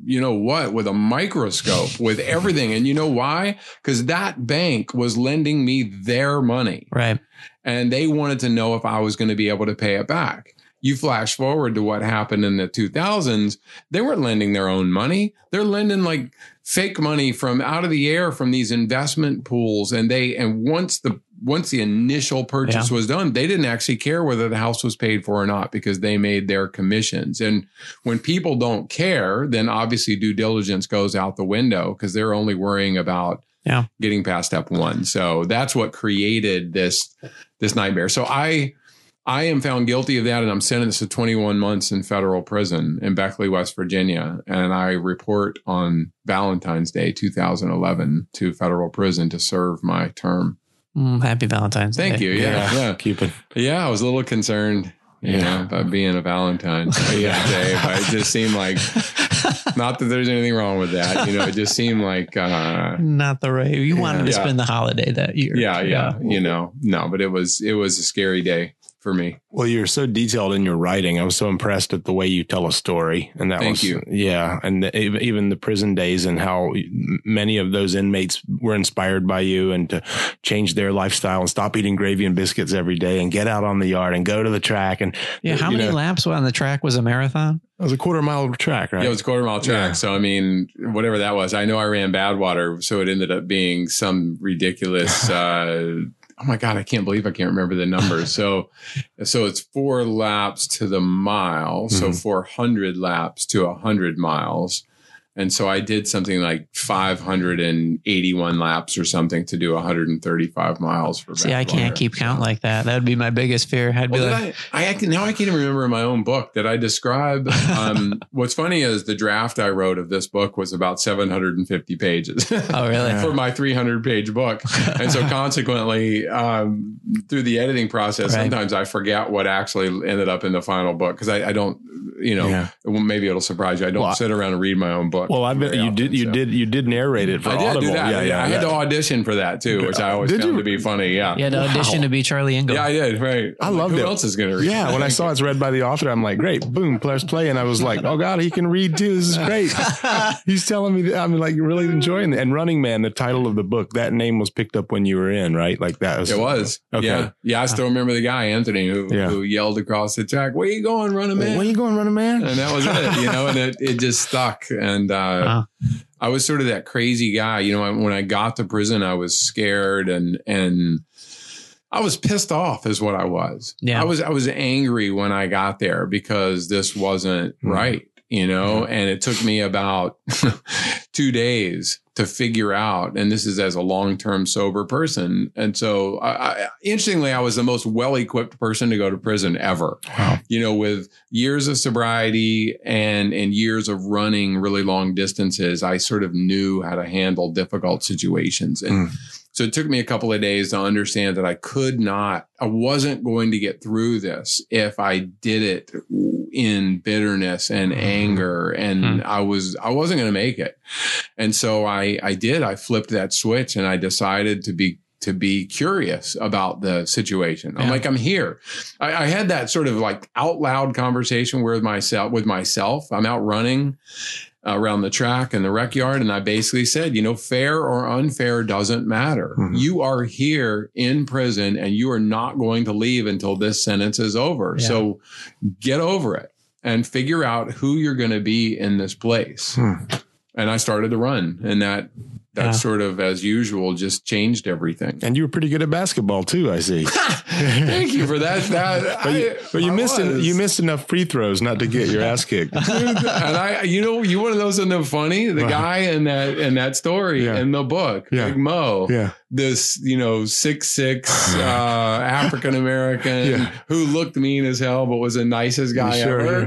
you know what with a microscope with everything. And you know why? Because that bank was lending me their money Right. and they wanted to know if I was going to be able to pay it back. You flash forward to what happened in the 2000s, they weren't lending their own money. They're lending like fake money from out of the air from these investment pools and they and once the once the initial purchase Yeah. was done, they didn't actually care whether the house was paid for or not because they made their commissions. And when people don't care, then obviously due diligence goes out the window because they're only worrying about Yeah. getting past step one. So that's what created this this nightmare. So I I am found guilty of that and I'm sentenced to 21 months in federal prison in Beckley, West Virginia. And I report on Valentine's Day 2011 to federal prison to serve my term. Mm, happy Valentine's Day. Thank Day. you. Yeah. Yeah. Cupid. Yeah. I was a little concerned, you Yeah. know, about being a Valentine Yeah. day, but it just seemed like, not that there's anything wrong with that. You know, it just seemed like, uh, Not the right. You wanted to spend the holiday that year. yeah, yeah, you know, no, but it was, it was a scary day for me. Well, you're so detailed in your writing. I was so impressed at the way you tell a story, and that Thank was you. yeah, and the, even the prison days and how many of those inmates were inspired by you and to change their lifestyle and stop eating gravy and biscuits every day and get out on the yard and go to the track and Yeah. How many know, laps on the track was a marathon? It was a quarter mile track, right? Yeah, it was a quarter mile track. Yeah. So I mean, whatever that was, I know I ran Badwater, so it ended up being some ridiculous. uh, oh my god, I can't believe I can't remember the numbers. So, so it's four laps to the mile, so Mhm. four hundred laps to a hundred miles. And so I did something like 581 laps or something to do 135 miles for See, I can't Badwater. keep count like that. That would be my biggest fear. I'd be like, I, I, I can, now I can't even remember in my own book that I describe. Um, what's funny is the draft I wrote of this book was about 750 pages. oh, really? For my 300 page book. And so consequently, um, through the editing process, Right. sometimes I forget what actually ended up in the final book because I, I don't, you know, Yeah. maybe it'll surprise you. I don't Well, sit around and read my own book. Well, I've very you often, did. You so. did. You did narrate it for I did Audible. do that. Yeah, yeah. I had to audition for that too, which I always Did found you? to be funny. Yeah. You had to audition to be Charlie Engle. Yeah, I did. Right. I I'm like, Who it. else is going to read? Yeah, when I saw it's read by the author, I'm like, great, boom, press play, and I was like, oh god, he can read too. This is great. He's telling me that I'm like really enjoying it. And Running Man, the title of the book, that name was picked up when you were in, right? Like that was. It was. Okay. Yeah. Yeah. I still remember the guy, Anthony, who, Yeah. who yelled across the track, Where you going, running man? Where you going, Running Man? and that was it, you know, and it, it just stuck. And uh, Wow. I was sort of that crazy guy. You know, when I got to prison, I was scared and, and, I was pissed off is what I was. Yeah. I was I was angry when I got there because this wasn't Mhm. right, you know, and it took me about 2 days to figure out and this is as a long-term sober person. And so I, I interestingly I was the most well-equipped person to go to prison ever. Wow. You know, with years of sobriety and and years of running really long distances, I sort of knew how to handle difficult situations. And Mm. So it took me a couple of days to understand that I could not, I wasn't going to get through this if I did it in bitterness and Mhm. anger. And I was, I wasn't going to make it. And so I, I did, I flipped that switch and I decided to be, to be curious about the situation. I'm Yeah. like, I'm here. I, I had that sort of like out loud conversation with myself, with myself. I'm out running around the track and the rec yard. And I basically said, you know, fair or unfair doesn't matter. Mhm. You are here in prison and you are not going to leave until this sentence is over. Yeah. So get over it and figure out who you're going to be in this place. Hmm. And I started to run and that, that Yeah. sort of as usual just changed everything. And you were pretty good at basketball too, I see. Thank you for that. That But you, I- but you missed en- you missed enough free throws not to get your ass kicked. Dude, and I, you know, you one of those in the funny? The guy in that in that story Yeah. in the book, Yeah. Big Mo, Yeah. This you know six six uh, African American Yeah. who looked mean as hell, but was the nicest guy Sure, ever.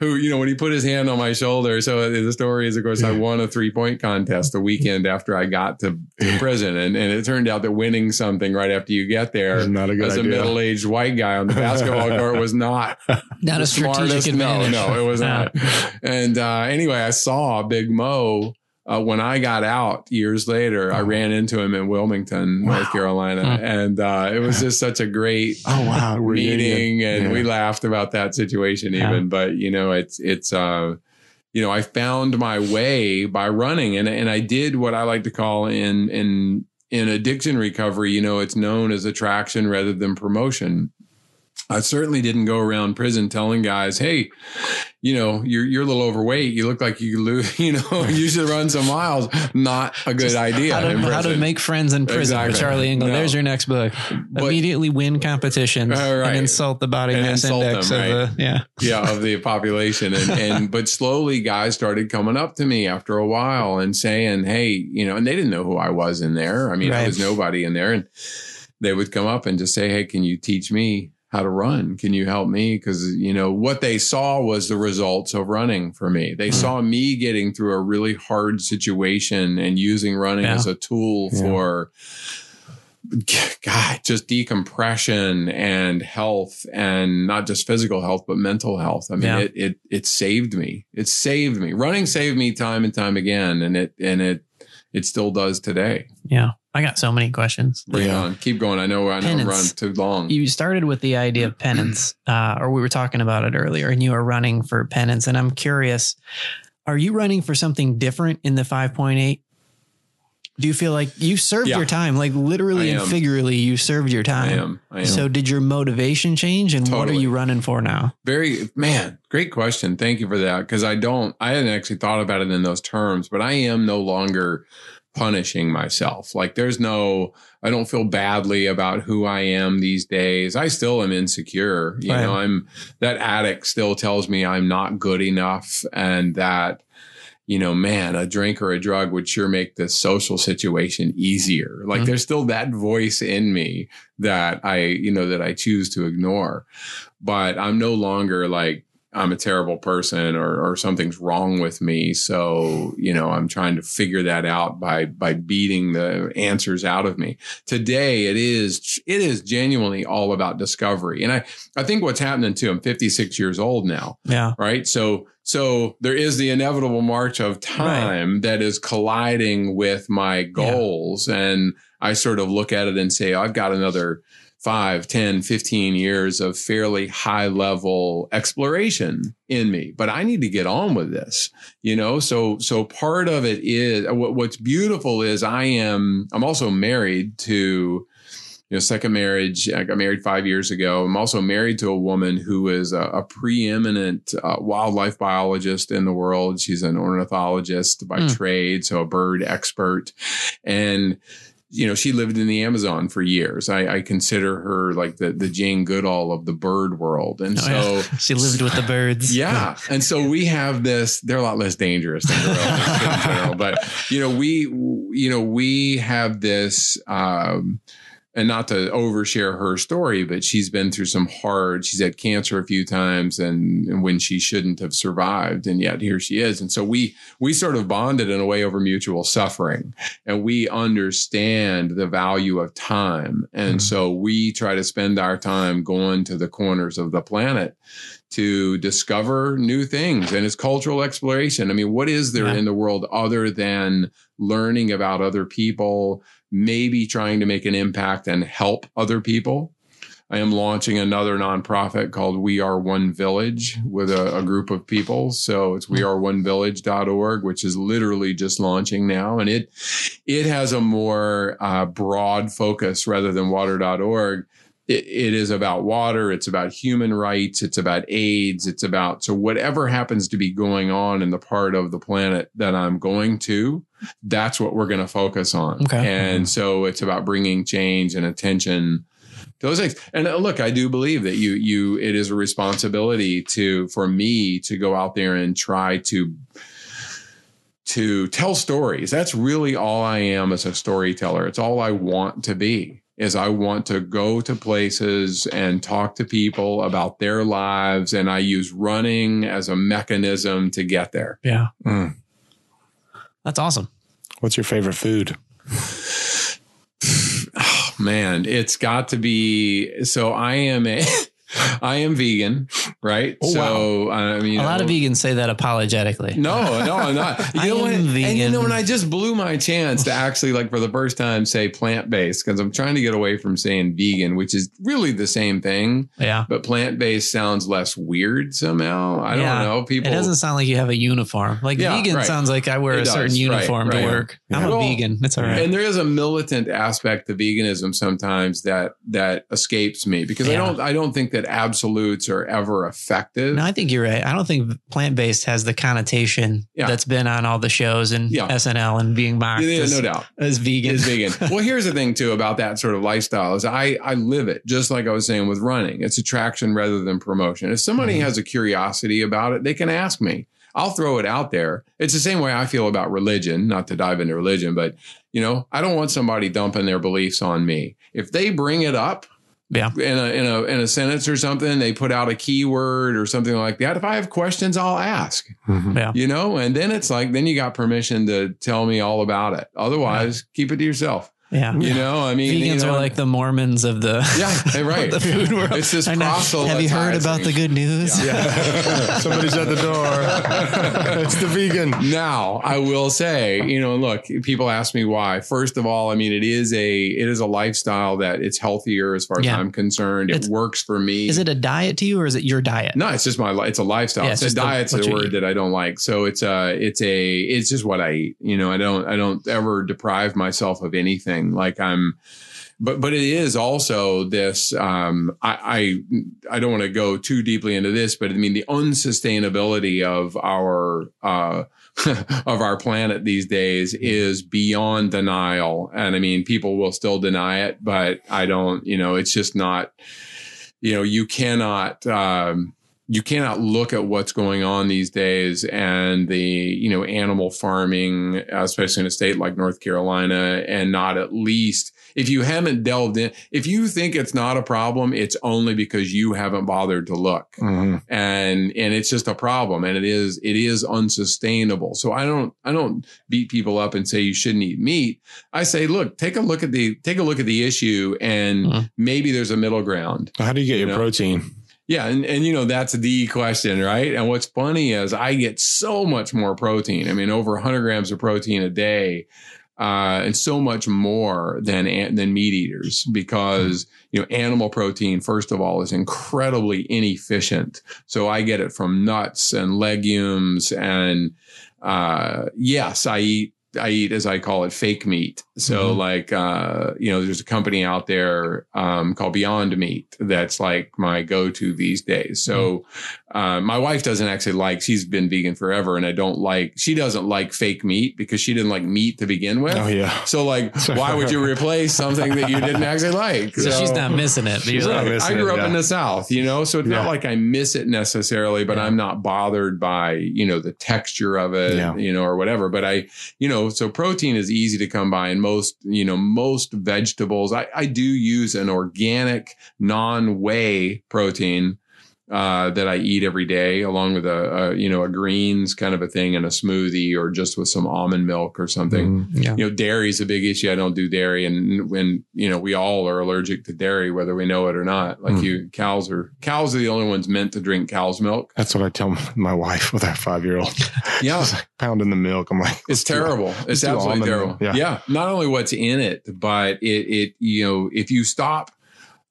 Who you know when he put his hand on my shoulder. So the story is, of course, I won a three point contest the weekend after I got to Yeah. prison, and and it turned out that winning something right after you get there. Not a good as a middle-aged white guy on the basketball court was not Not a the strategic smartest. advantage. No, no, it was Yeah. not. And uh, anyway, I saw Big Mo uh, when I got out years later. I Oh. ran into him in Wilmington, Wow. North Carolina, and uh, it was just such a great Oh wow. meeting, and Yeah. we laughed about that situation Yeah. even. But you know, it's it's. Uh, you know, I found my way by running, and and I did what I like to call in in in addiction recovery. You know, it's known as attraction rather than promotion. I certainly didn't go around prison telling guys, "Hey, you know, you're you're a little overweight. You look like you lose. You know, you should run some miles." Not a good idea. How to, how to make friends in prison Exactly. Charlie Engle. No. There's your next book. But- Immediately win competitions All right. and insult the body And mass index them, of the yeah. yeah of the population and and but slowly guys started coming up to me after a while and saying hey you know and they didn't know who i was in there i mean i was nobody in there and they would come up and just say hey can you teach me how to run can you help me because you know what they saw was the results of running for me they Mhm. saw me getting through a really hard situation and using running Yeah. as a tool Yeah. for God, just decompression and health and not just physical health, but mental health. I mean, Yeah. it, it, it saved me. It saved me. Running saved me time and time again. And it, and it, it still does today. Yeah. I got so many questions. Bring Yeah. on. Keep going. I know I know I'm running too long. You started with the idea of penance, uh, or we were talking about it earlier, and you are running for penance. And I'm curious, are you running for something different in the 5.8? Do you feel like you served Yeah. your time, like literally and figuratively, you served your I time? am. I am. So, did your motivation change, and what are you running for now? Very man, great question. Thank you for that. Because I don't, I hadn't actually thought about it in those terms, but I am no longer punishing myself. Like there's no, I don't feel badly about who I am these days. I still am insecure. You Right. know, I'm that addict still tells me I'm not good enough and that, you know, man, a drink or a drug would sure make this social situation easier. Like Mhm. there's still that voice in me that I, you know, that I choose to ignore. But I'm no longer like, I'm a terrible person or, or something's wrong with me. So, you know, I'm trying to figure that out by, by beating the answers out of me. Today it is, it is genuinely all about discovery. And I, I think what's happening too, I'm 56 years old now Yeah. right? So so there is the inevitable march of time that is colliding with my goals and I sort of look at it and say I've got another 5, 10, 15 years of fairly high level exploration in me, but I need to get on with this, you know? So so part of it is what, what's beautiful is I am I'm also married to you know, second marriage. I got married five years ago. I'm also married to a woman who is a, a preeminent uh, wildlife biologist in the world. She's an ornithologist by Hmm. trade, so a bird expert. And, you know, she lived in the Amazon for years. I, I consider her like the, the Jane Goodall of the bird world. And Oh, so, yeah. she lived with the birds. yeah. And so we have this, they're a lot less dangerous than gorillas but you know, we, you know, we have this, um, and not to overshare her story, but she's been through some hard, she's had cancer a few times and, and when she shouldn't have survived. And yet here she is. And so we, we sort of bonded in a way over mutual suffering and we understand the value of time. And Mhm. so we try to spend our time going to the corners of the planet to discover new things and it's cultural exploration. I mean, what is there Yeah. in the world other than learning about other people, maybe trying to make an impact and help other people? I am launching another nonprofit called We Are One Village with a, a group of people. So it's weareonevillage.org, which is literally just launching now. And it, it has a more uh, broad focus rather than water.org it, it is about water. It's about human rights. It's about AIDS. It's about, so whatever happens to be going on in the part of the planet that I'm going to, that's what we're going to focus on. Okay. And so it's about bringing change and attention to those things. And uh, look, I do believe that you, you, it is a responsibility to, for me to go out there and try to, to tell stories. That's really all I am as a storyteller. It's all I want to be is I want to go to places and talk to people about their lives and I use running as a mechanism to get there. Yeah. Mm. That's awesome. What's your favorite food? Oh, man, it's got to be so I am a I am vegan, right? Oh, so I mean a lot of oh. vegans say that apologetically. No, no, I'm not. You I know am what? And you know, and I just blew my chance to actually, like, for the first time, say plant based because I'm trying to get away from saying vegan, which is really the same thing. Yeah. But plant based sounds less weird somehow. I Yeah. don't know. People. It doesn't sound like you have a uniform. Like Yeah, vegan right. sounds like I wear It a certain does. Right, uniform right. to work. I'm Well, a vegan. It's all right. And there is a militant aspect to veganism sometimes that that escapes me because I don't I don't think that absolutes are ever effective. No, I think you're right. I don't think plant based has the connotation Yeah. that's been on all the shows and Yeah. SNL and being mocked Yeah, as, no doubt. as vegan. is vegan. well, here's the thing too about that sort of lifestyle is I I live it just like I was saying with running. It's attraction rather than promotion. If somebody Mhm. has a curiosity about it, they can ask me. I'll throw it out there. It's the same way I feel about religion, not to dive into religion, but you know, I don't want somebody dumping their beliefs on me. If they bring it up Yeah. in a in a in a sentence or something, they put out a keyword or something like that. If I have questions, I'll ask mm-hmm. Yeah. you know and then it's like then you got permission to tell me all about it otherwise keep it to yourself Yeah. You know, I mean, Vegans you know, are like the Mormons of the yeah, hey, right. the food world. It's this I know. Have you heard about the good news? Yeah. Somebody's at the door. it's the vegan. Now, I will say, you know, look, people ask me why. First of all, I mean, it is a it is a lifestyle that it's healthier as far as Yeah. I'm concerned. It works for me. Is it a diet to you or is it your diet? No, it's just my li- it's a lifestyle. Yeah, it's it's a just the- diet's what a word eat. that I don't like. So it's a it's a it's just what I eat. You know, I don't I don't ever deprive myself of anything. Like I'm but but it is also this um I I, I don't want to go too deeply into this, but I mean the unsustainability of our uh of our planet these days is beyond denial. And I mean people will still deny it, but I don't, you know, it's just not you know, you cannot um you cannot look at what's going on these days and the you know animal farming especially in a state like north carolina and not at least if you haven't delved in if you think it's not a problem it's only because you haven't bothered to look Mhm. and and it's just a problem and it is it is unsustainable so i don't i don't beat people up and say you shouldn't eat meat i say look take a look at the take a look at the issue and Mhm. maybe there's a middle ground How do you get You your know? protein? Yeah, and, and you know that's the question, right? And what's funny is I get so much more protein. I mean, over 100 grams of protein a day, uh, and so much more than than meat eaters because you know animal protein first of all is incredibly inefficient. So I get it from nuts and legumes, and uh, yes, I eat. I eat, as I call it, fake meat. So, Mhm. like, uh, you know, there's a company out there um, called Beyond Meat that's like my go-to these days. So, uh, my wife doesn't actually like. She's been vegan forever, and I don't like. She doesn't like fake meat because she didn't like meat to begin with. Oh yeah. So, like, why would you replace something that you didn't actually like? So, she's not missing it. She's not like, missing I grew it, up in the South, you know, so it's Yeah. not like I miss it necessarily, but Yeah. I'm not bothered by, you know, the texture of it, Yeah. you know, or whatever. But I, you know, so protein is easy to come by and most, you know, most vegetables. I, I do use an organic non whey protein. Uh, that I eat every day, along with a, a you know a greens kind of a thing and a smoothie, or just with some almond milk or something Mhm. yeah. you know, dairy is a big issue. I don't do dairy, and when you know, we all are allergic to dairy, whether we know it or not. Like Mm. you, cows are cows are the only ones meant to drink cow's milk. That's what I tell my wife with our five year old. Yeah, like Pounding the milk. I'm like, it's terrible. It's absolutely terrible. Yeah. Yeah. not only what's in it, but it it you know, if you stop.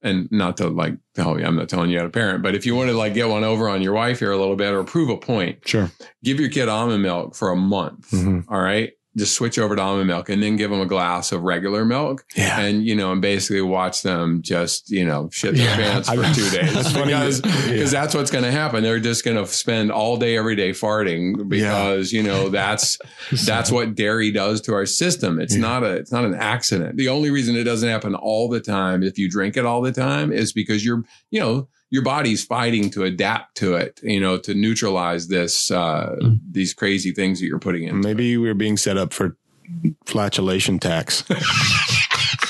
And not to like tell you, I'm not telling you how to parent, but if you want to like get one over on your wife here a little bit or prove a point, Sure. give your kid almond milk for a month. Mhm. all right. Just switch over to almond milk and then give them a glass of regular milk. Yeah. and you know, and basically watch them just you know shit their Yeah. pants for two days That's funny. because Yeah. that's what's going to happen. They're just going to spend all day every day farting because you know that's that's what dairy does to our system. It's not a it's not an accident. The only reason it doesn't happen all the time if you drink it all the time is because you're you know your body's fighting to adapt to it, you know, to neutralize this uh Mm. these crazy things that you're putting in. Maybe we're being set up for flatulation tax.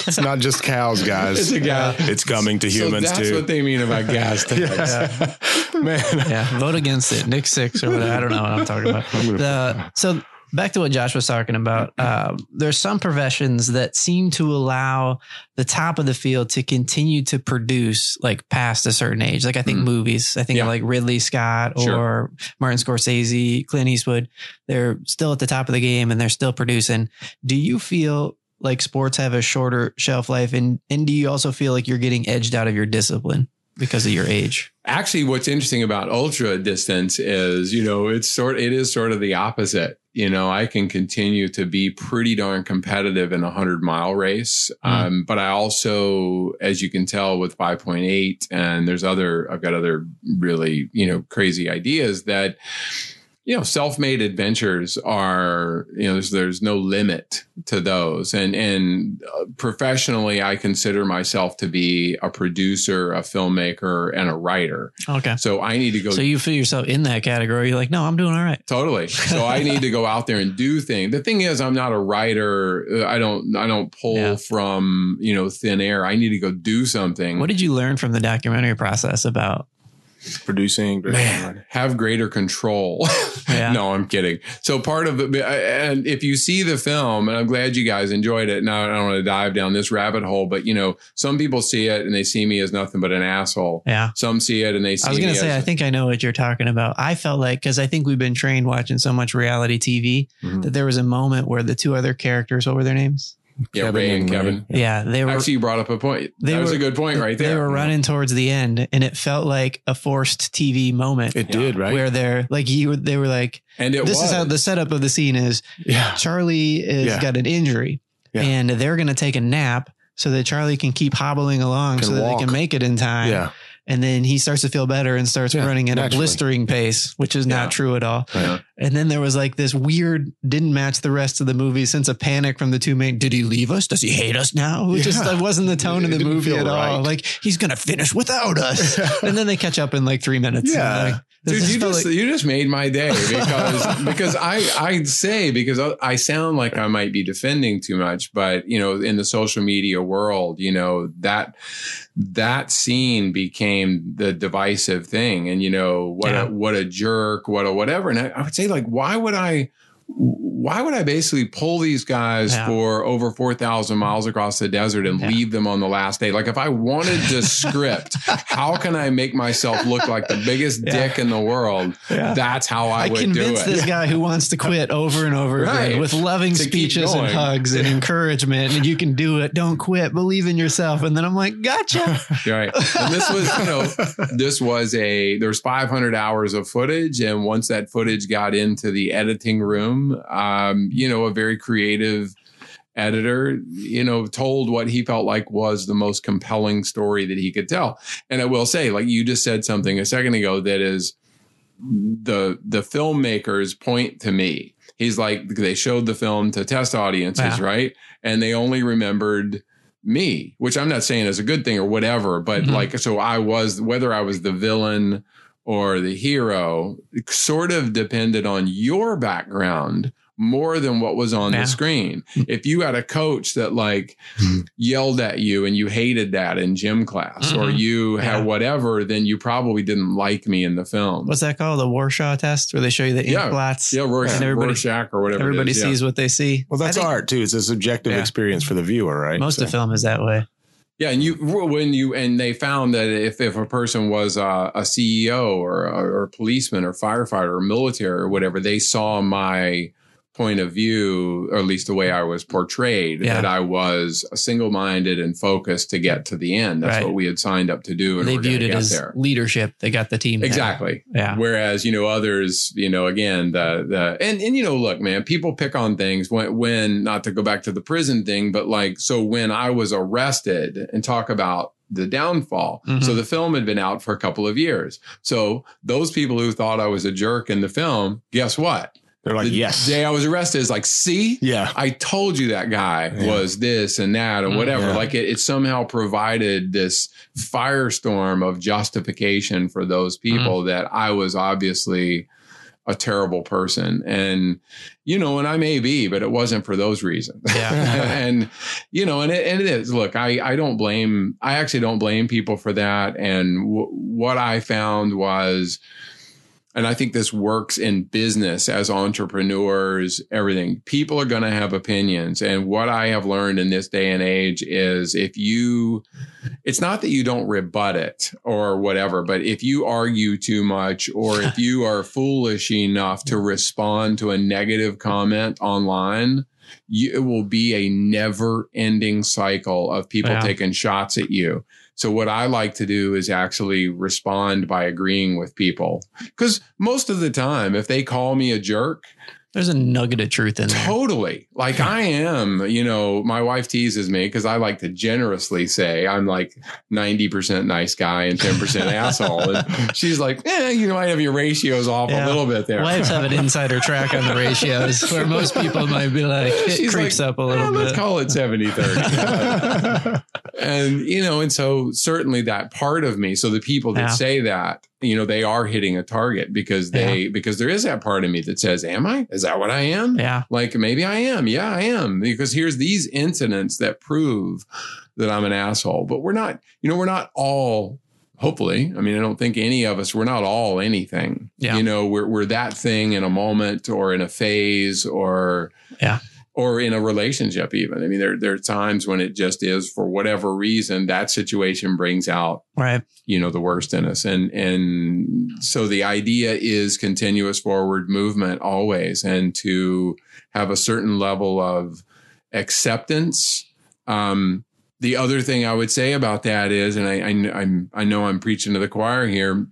it's not just cows, guys. It's a guy. It's coming to So humans that's too. what they mean about gas tax. Yeah. Man. yeah, vote against it. Nick six or whatever. I don't know what I'm talking about. I'm The, so back to what Josh was talking about. Um, there's some professions that seem to allow the top of the field to continue to produce like past a certain age. Like I think Mhm. movies. I think Yeah. like Ridley Scott or Sure. Martin Scorsese, Clint Eastwood. They're still at the top of the game and they're still producing. Do you feel like sports have a shorter shelf life, and and do you also feel like you're getting edged out of your discipline because of your age? Actually, what's interesting about ultra distance is, you know, it's sort it is sort of the opposite. You know, I can continue to be pretty darn competitive in a hundred mile race. Mm. Um, but I also, as you can tell with 5.8 and there's other, I've got other really, you know, crazy ideas that, you know, self-made adventures are, you know, there's, there's no limit to those. And, and uh, professionally, I consider myself to be a producer, a filmmaker, and a writer. Okay. So I need to go So you feel yourself in that category. You're like, no, I'm doing all right. Totally. So I need to go out there and do things. The thing is, I'm not a writer. I don't. I don't pull Yeah. from you know thin air. I need to go do something. What did you learn from the documentary process about producing. man have greater control Yeah. no i'm kidding so part of it and if you see the film and i'm glad you guys enjoyed it now i don't want to dive down this rabbit hole but you know some people see it and they see me as nothing but an asshole Yeah. some see it and they see I was gonna say, I think I know what you're talking about. I felt like because I think we've been trained watching so much reality TV Mhm. that there was a moment where the two other characters, what were their names? Yeah Kevin ray and and Ray. kevin Yeah, they were. actually you brought up a point They that was were- a good point right there They were running towards the end, and it felt like a forced TV moment. It did, right? Where they're like you, they were like, and it "This was is how the setup of the scene is." yeah. Charlie is Yeah. got an injury, Yeah. and they're going to take a nap so that Charlie can keep hobbling along, Can so that they can make it in time. Yeah. And then he starts to feel better and starts Yeah, running at naturally. a blistering pace, which is Yeah. not true at all. Yeah. And then there was like this weird, didn't match the rest of the movie sense of panic from the two main. Did he leave us? Does he hate us now? It just Yeah. that wasn't the tone of the movie feel at all. Like he's gonna finish without us, and then they catch up in like three minutes. Yeah. Like, this Dude, you just like- you just made my day because because I I say because I, I sound like I might be defending too much, but you know, in the social media world, you know that that scene became the divisive thing, and you know what Yeah. a what a jerk, what a whatever, and I, I would say like, why would I? Why would I basically pull these guys Yeah. for over 4,000 miles across the desert and Yeah. leave them on the last day? Like, if I wanted to script, how can I make myself look like the biggest Yeah. dick in the world? Yeah. That's how I, I would do convinced it. this guy who wants to quit over and over Right. again with loving To speeches and hugs and encouragement. And you can do it. Don't quit. Believe in yourself. And then I'm like, gotcha. Right. And this was, you know, this was a, there's 500 hours of footage. And once that footage got into the editing room, um, you know, a very creative editor, you know, told what he felt like was the most compelling story that he could tell. And I will say, like you just said something a second ago that is the, the filmmakers point to me. He's like, they showed the film to test audiences, right? And they only remembered me, which I'm not saying is a good thing or whatever, but Mhm. like, so I was, whether I was the villain or the hero, sort of depended on your background more than what was on Yeah. the screen. If you had a coach that like yelled at you and you hated that in gym class or Mhm. you had whatever, then you probably didn't like me in the film. What's that called? The Warshaw test where they show you the ink Yeah. blots. yeah, Rorsch, And everybody- Rorschach or whatever. it Everybody is, yeah. sees what they see. Well, that's think art too. It's a subjective Yeah. experience for the viewer, right? Most So- of film is that way. Yeah, and you when you and they found that if if a person was uh, a, a CEO or or a policeman or firefighter or military or whatever, they saw my point of view, or at least the way I was portrayed, Yeah. that I was single minded and focused to get to the end. That's Right. what we had signed up to do, and they viewed it as there. leadership. They got the team. there. Exactly. Yeah. Whereas, you know, others, you know, again, the, the, and, and, you know, look, man, people pick on things when, when, not to go back to the prison thing, but like, so when I was arrested and talk about the downfall. Mhm. So the film had been out for a couple of years. So those people who thought I was a jerk in the film, guess what? They're like, the yes. day I was arrested is like, see, yeah. I told you that guy Yeah. was this and that or Mm, whatever. yeah. Like it, it somehow provided this firestorm of justification for those Mm-hmm. people that I was obviously a terrible person. And, you know, and I may be, but it wasn't for those reasons. Yeah. and, you know, and it, and it is, look, I, I don't blame, I actually don't blame people for that. And w- what I found was, and I think this works in business as entrepreneurs, everything. People are going to have opinions. And what I have learned in this day and age is if you, it's not that you don't rebut it or whatever, but if you argue too much or if you are foolish enough to respond to a negative comment online, you, it will be a never ending cycle of people Yeah. taking shots at you. So what I like to do is actually respond by agreeing with people. Cause most of the time, if they call me a jerk, There's a nugget of truth in there. totally like I am, you know, my wife teases me because I like to generously say I'm like 90% nice guy and 10% asshole. And she's like, eh, you might have your ratios off Yeah. a little bit there. Wives have an insider track on the ratios where most people might be like, it She's creeps like, up a "Eh, little let's bit. call it 70 30. and you know and so certainly that part of me so the people that Yeah. say that you know they are hitting a target because they because there is that part of me that says am i is that what i am yeah. like maybe i am yeah i am because here's these incidents that prove that i'm an asshole but we're not you know we're not all hopefully. I mean, I don't think any of us, we're not all anything. Yeah. You know, we're, we're that thing in a moment or in a phase or, Yeah. Or in a relationship even. I mean, there, there are times when it just is for whatever reason, that situation brings out, Right. you know, the worst in us. And, and so the idea is continuous forward movement always and to have a certain level of acceptance. Um, the other thing I would say about that is, and I, I, I'm, I know I'm preaching to the choir here.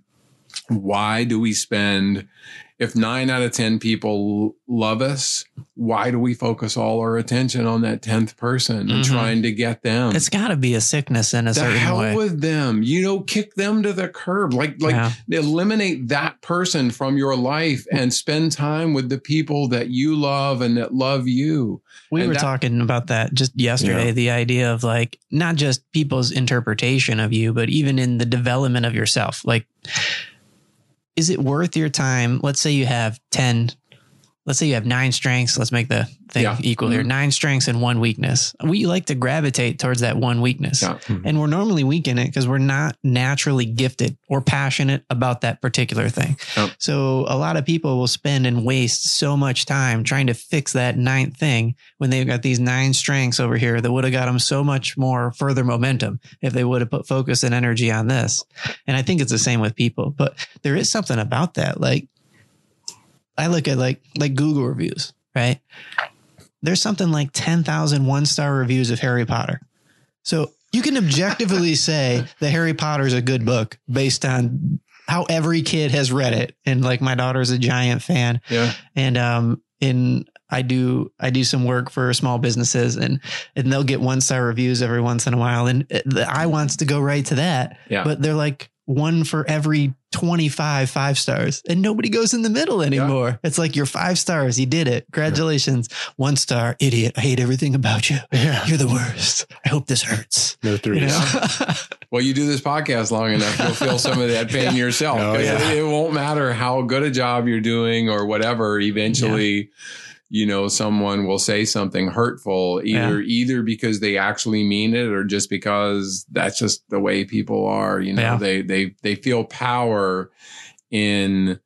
Why do we spend, if nine out of 10 people love us, why do we focus all our attention on that 10th person and Mhm. trying to get them? It's got to be a sickness in a the certain hell way. with them. You know, kick them to the curb. Like, like Yeah. eliminate that person from your life and spend time with the people that you love and that love you. We And were that- talking about that just yesterday. Yeah. The idea of like not just people's interpretation of you, but even in the development of yourself. Like, is it worth your time? Let's say you have 10, let's say you have nine strengths. Let's make the thing Yeah. equal here Mhm. nine strengths and one weakness. We like to gravitate towards that one weakness. Yeah. And we're normally weak in it because we're not naturally gifted or passionate about that particular thing. Yep. So a lot of people will spend and waste so much time trying to fix that ninth thing when they've got these nine strengths over here that would have got them so much more further momentum if they would have put focus and energy on this. And I think it's the same with people, but there is something about that. Like I look at like like Google reviews, right? There's something like 10,000 one-star reviews of Harry Potter. So you can objectively say that Harry Potter is a good book based on how every kid has read it. And like my daughter's a giant fan. Yeah. And um in I do I do some work for small businesses and and they'll get one star reviews every once in a while. And it- the eye wants to go right to that. Yeah. But they're like one for every 25 five stars and nobody goes in the middle anymore. It's like you're five stars. You did it. Congratulations. One star, idiot. I hate everything about you. Yeah. You're the worst. I hope this hurts. No You threes. know? Well, you do this podcast long enough, you'll feel some of that pain yourself. Oh, 'Cause yeah. it, it won't matter how good a job you're doing or whatever. Eventually, you know, someone will say something hurtful, either either because they actually mean it or just because that's just the way people are. You know, Yeah. they they they feel power in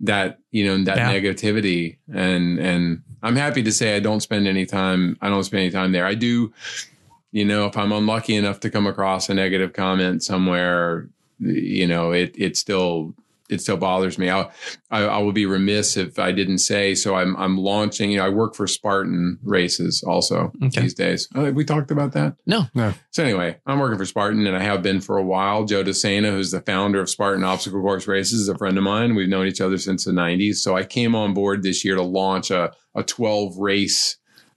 that you know that Yeah. negativity and and i'm happy to say i don't spend any time i don't spend any time there i do you know if i'm unlucky enough to come across a negative comment somewhere you know it it still it still bothers me. I'll, I, I will be remiss if I didn't say. So I'm I'm launching. You know, I work for Spartan Races also Okay. these days. Oh, have we talked about that? No. No. So anyway, I'm working for Spartan, and I have been for a while. Joe DeSena, who's the founder of Spartan Obstacle Course Races, is a friend of mine. We've known each other since the '90s. So I came on board this year to launch a a 12 race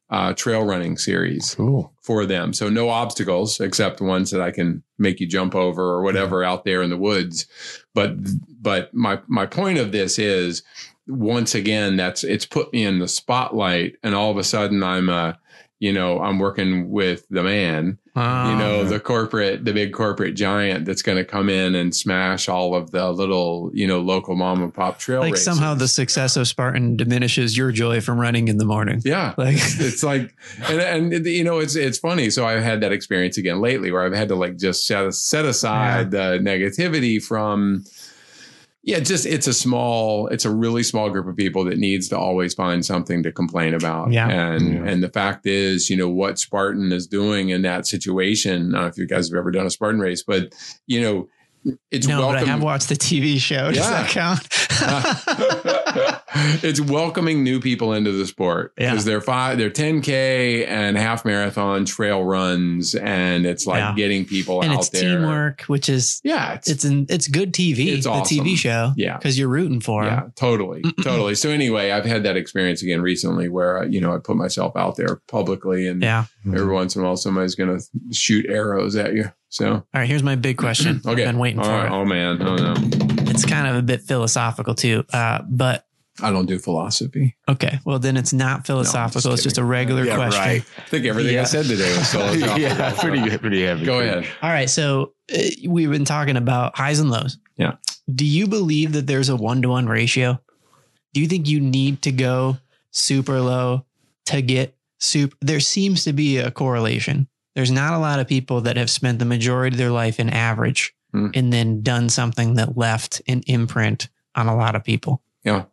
uh, trail running series Cool. for them. So no obstacles except ones that I can make you jump over or whatever out there in the woods. But but my my point of this is once again that's it's put me in the spotlight and all of a sudden I'm uh you know I'm working with the man you know the corporate the big corporate giant that's going to come in and smash all of the little you know local mom and pop trail like races. somehow the success of Spartan diminishes your joy from running in the morning. yeah Like it's like and, and you know it's it's funny so i've had that experience again lately where i've had to like just set, set aside the negativity from yeah just it's a small it's a really small group of people that needs to always find something to complain about Yeah. and Yeah. and the fact is you know what spartan is doing in that situation i don't know if you guys have ever done a spartan race but you know it's no, welcome but I have watched the TV show. Does Yeah. that count? it's welcoming new people into the sport Yeah. because they're five, they're 10k and half marathon trail runs, and it's like Yeah. getting people and out it's there. teamwork, which is Yeah, it's, it's in, it's good TV. It's the. TV show. Yeah. because you're rooting for yeah, him. totally, totally. So anyway, I've had that experience again recently where uh, you know I put myself out there publicly, and Yeah. every once in a while somebody's going to shoot arrows at you. So All right, here's my big question. okay, I've been waiting All for right. it. Oh man, oh no, It's kind of a bit philosophical too, uh, but I don't do philosophy. okay. Well, then it's not philosophical. it's just a regular Yeah, question. right. I think everything I said today was philosophical. yeah, pretty pretty heavy. Go ahead. All right. So uh, we've been talking about highs and lows. Yeah. Do you believe that there's a one to one ratio? Do you think you need to go super low to get super? There seems to be a correlation. There's not a lot of people that have spent the majority of their life in average Hmm. and then done something that left an imprint on a lot of people. Yeah.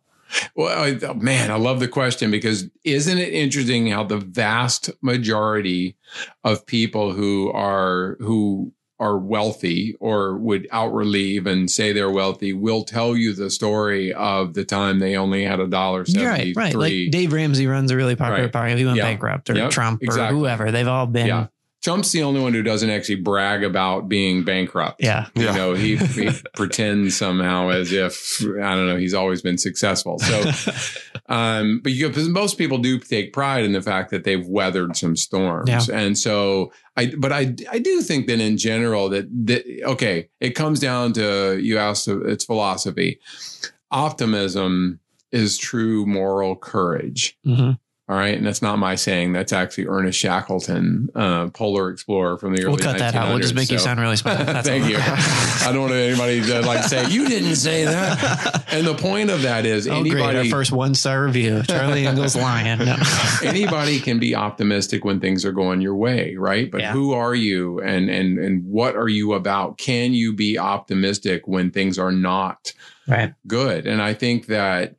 Well, I, oh, man, I love the question because isn't it interesting how the vast majority of people who are who are wealthy or would outwardly even say they're wealthy will tell you the story of the time they only had a dollar seventy Right, right. Like Dave Ramsey runs a really popular Right. party. He went Yeah. bankrupt, or Yep, Trump, or whoever. They've all been. Yeah. Yeah. Trump's the only one who doesn't actually brag about being bankrupt. Yeah. You Yeah. know, he, he pretends somehow as if I don't know, he's always been successful. So um, but you because most people do take pride in the fact that they've weathered some storms. Yeah. And so I but I I do think that in general that that okay, it comes down to you asked it's philosophy. Optimism is true moral courage. Mhm. All right. And that's not my saying. That's actually Ernest Shackleton, uh, polar explorer from the early We'll cut that out. We'll just 1900s. make you sound really smart. Thank all. you. I don't want anybody to like say, you didn't say that. And the point of that is Oh, great. Our anybody, first one star review. Charlie Engle's lion. No. anybody can be optimistic when things are going your way, right? But Yeah. who are you and, and, and what are you about? Can you be optimistic when things are not right. good. And I think that,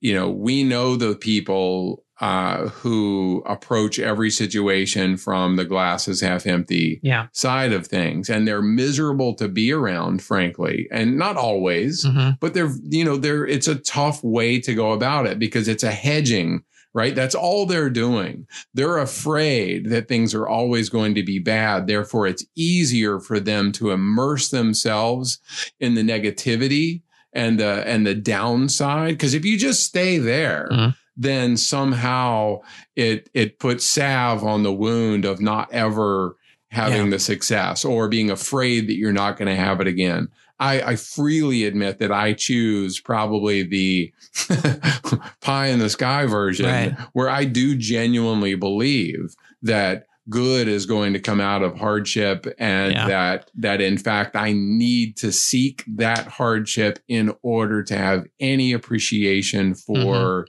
you know, we know the people uh, who approach every situation from the glasses half empty Yeah. side of things. And they're miserable to be around, frankly. And not always, hmm but they're, you know, they're, it's a tough way to go about it because it's a hedging. Right. That's all they're doing. They're afraid that things are always going to be bad. Therefore, it's easier for them to immerse themselves in the negativity and the and the downside because if you just stay there Mhm. Then somehow it it puts salve on the wound of not ever having Yeah. the success or being afraid that you're not going to have it again I, I freely admit that I choose probably the pie in the sky version Right. where I do genuinely believe that good is going to come out of hardship and Yeah. that that in fact I need to seek that hardship in order to have any appreciation for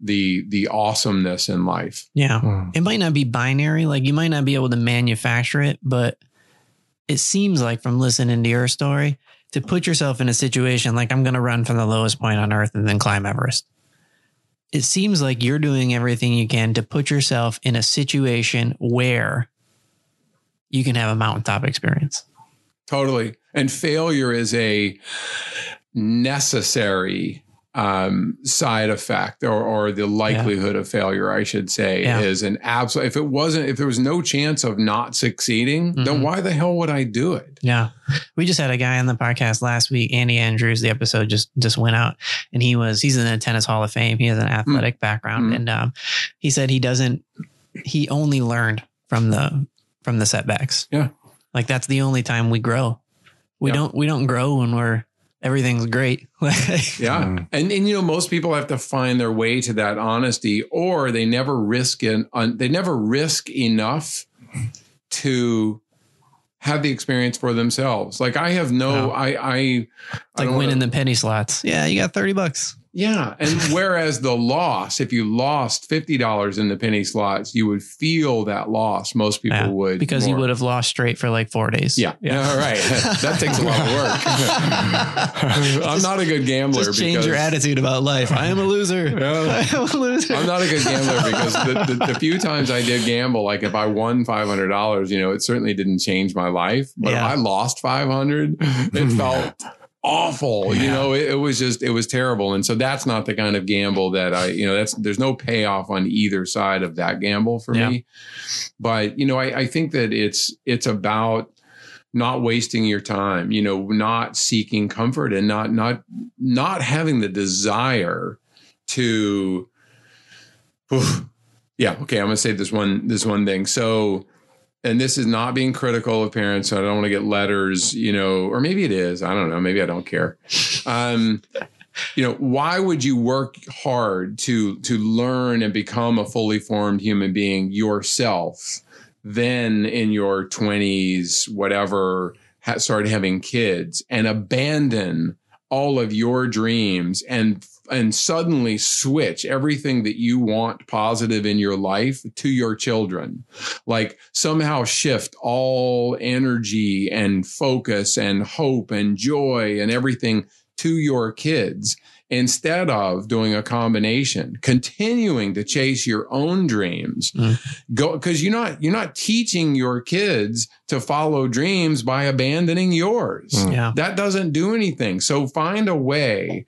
the the awesomeness in life. Yeah. Hmm. It might not be binary. Like you might not be able to manufacture it, but it seems like from listening to your story to put yourself in a situation like I'm going to run from the lowest point on earth and then climb Everest. It seems like you're doing everything you can to put yourself in a situation where you can have a mountaintop experience. Totally. And failure is a necessary um, side effect or, or the likelihood of failure, I should say, Yeah. is an absolute. If it wasn't, if there was no chance of not succeeding, then Mhm. why the hell would I do it? Yeah. We just had a guy on the podcast last week, Andy Andrews. The episode just just went out and he was he's in the tennis hall of fame. He has an athletic background. Mm. And um, he said he doesn't he only learned from the from the setbacks. Yeah. Like that's the only time we grow. We Yeah. don't we don't grow when we're everything's great. Yeah. Mm. And, and, you know, most people have to find their way to that honesty or they never risk in, un, they never risk enough to have the experience for themselves. Like I have no, No. I, I, It's I like don't winning wanna- the penny slots. Yeah, you got 30 bucks. Yeah. And whereas the loss, if you lost $50 in the penny slots, you would feel that loss. Most people Yeah, would. Because you would have lost straight for like four days. Yeah. Yeah. All right. that takes a lot of work. I'm not a good gambler. Just change because- your attitude about life. I am a loser. Yeah. I am a loser. I'm not a good gambler because the, the, the few times I did gamble, like if I won five hundred dollars, you know, it certainly didn't change my life. But Yeah. if I lost five hundred, it felt awful. You know, it, it was just it was terrible. And so that's not the kind of gamble that I, you know, that's there's no payoff on either side of that gamble for Yeah. me. But you know, I, I think that it's it's about not wasting your time you know not seeking comfort and not not not having the desire to Oof. yeah okay i'm gonna say this one this one thing so and this is not being critical of parents so i don't want to get letters you know or maybe it is i don't know maybe i don't care. Um you know why would you work hard to to learn and become a fully formed human being yourself then in your 20s whatever ha- start having kids and abandon all of your dreams and and suddenly switch everything that you want positive in your life to your children. Like somehow shift all energy and focus and hope and joy and everything to your kids instead of doing a combination continuing to chase your own dreams Mm. go because you're not you're not teaching your kids to follow dreams by abandoning yours Mm. Yeah. that doesn't do anything so find a way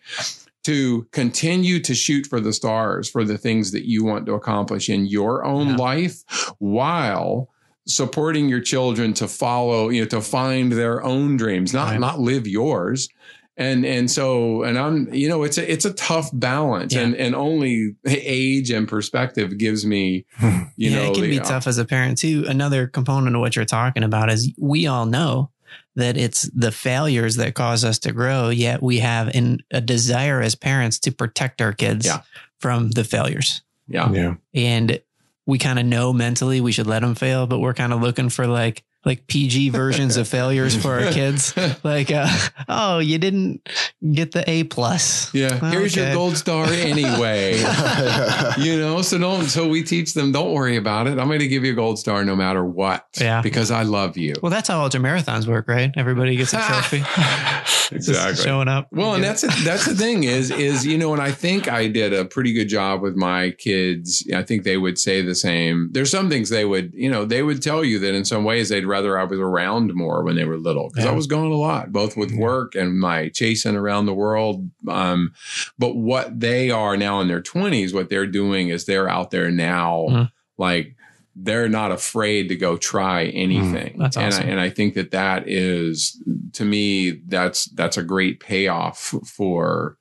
to continue to shoot for the stars for the things that you want to accomplish in your own Yeah. life while supporting your children to follow you know to find their own dreams not Right. not live yours and and so and i'm you know it's a it's a tough balance Yeah. and and only age and perspective gives me hmm. you yeah, know it can the- be uh, tough as a parent too. Another component of what you're talking about is we all know that it's the failures that cause us to grow, yet we have in a desire as parents to protect our kids Yeah. from the failures. yeah Yeah. And we kind of know mentally we should let them fail, but we're kind of looking for like like PG versions of failures for our kids. Like, uh, oh, you didn't get the A plus. yeah here's your gold star anyway you know so don't so we teach them don't worry about it i'm going to give you a gold star no matter what Yeah. because i love you Well, that's how ultra marathons work, right? Everybody gets a trophy. Just exactly showing up. Well, and that's a, that's the thing is is you know, and I think I did a pretty good job with my kids. I think they would say the same. There's some things they would, you know, they would tell you that in some ways they'd rather I was around more when they were little because I was going a lot, both with work and my chasing around the world. Um, but what they are now in their 20s, what they're doing is they're out there now, Mhm. like they're not afraid to go try anything. That's and, awesome. I, and I think that that is to me that's that's a great payoff for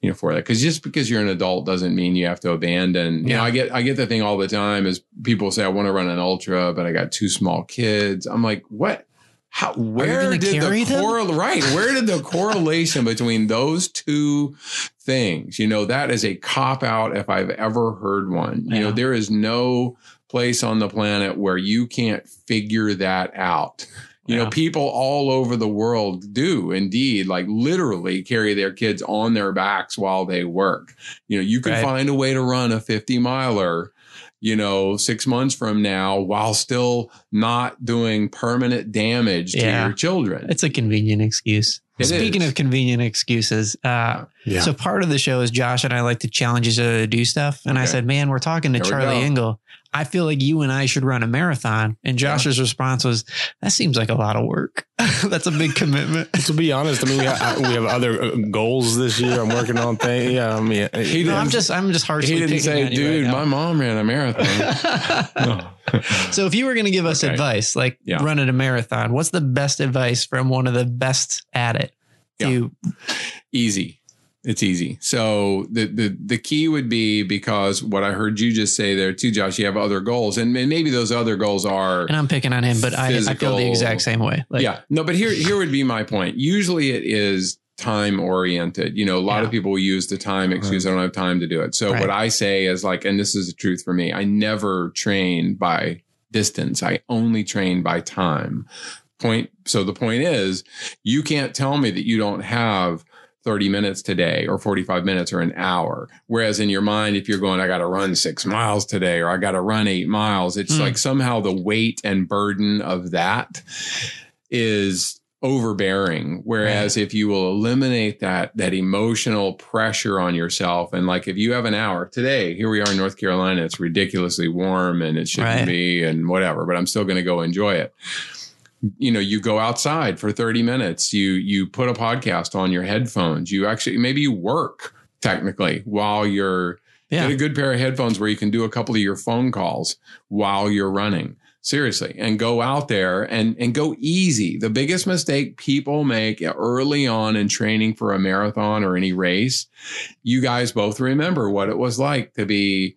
you know for that because just because you're an adult doesn't mean you have to abandon. You know, I get I get the thing all the time is people say I want to run an ultra, but I got two small kids. I'm like, what? How? Where did the correl right? Where did the correlation between those two things? You know, that is a cop out if I've ever heard one. You know, there is no place on the planet where you can't figure that out. You Yeah. know, people all over the world do indeed, like literally carry their kids on their backs while they work. You know, you can Right. find a way to run a 50 miler, you know, six months from now while still not doing permanent damage to Yeah. your children. It's a convenient excuse. It Speaking is. of convenient excuses, uh, Yeah. so part of the show is Josh and I like to challenge each other to do stuff. And I said, man, we're talking to There we Charlie go. Engle. I feel like you and I should run a marathon. And Josh's response was, that seems like a lot of work. That's a big commitment. to be honest, I mean, we have, we have other uh, goals this year. I'm working on things. Yeah, I mean, He No, I'm didn't- just, I'm just harshly he didn't say, dude, right my now." mom ran a marathon. So if you were going to give us Okay. advice, like Yeah. running a marathon, what's the best advice from one of the best at it? You easy. It's easy. So the, the the key would be because what I heard you just say there too, Josh. You have other goals, and, and maybe those other goals are and I'm picking on him, but I, I feel the exact same way. Like, yeah. No, but here here would be my point. Usually it is time oriented. You know, a lot of people use the time excuse. I don't have time to do it. So Right. what I say is like, and this is the truth for me. I never train by distance. I only train by time. Point. So the point is, you can't tell me that you don't have 30 minutes today or 45 minutes or an hour. Whereas in your mind, if you're going, I got to run six miles today or I got to run eight miles, it's Hmm. like somehow the weight and burden of that is overbearing. Whereas if you will eliminate that, that emotional pressure on yourself, and like if you have an hour today, here we are in North Carolina, it's ridiculously warm and it shouldn't Right. be and whatever, but I'm still going to go enjoy it you know you go outside for 30 minutes you you put a podcast on your headphones you actually maybe you work technically while you're Yeah. get a good pair of headphones where you can do a couple of your phone calls while you're running seriously and go out there and and go easy the biggest mistake people make early on in training for a marathon or any race you guys both remember what it was like to be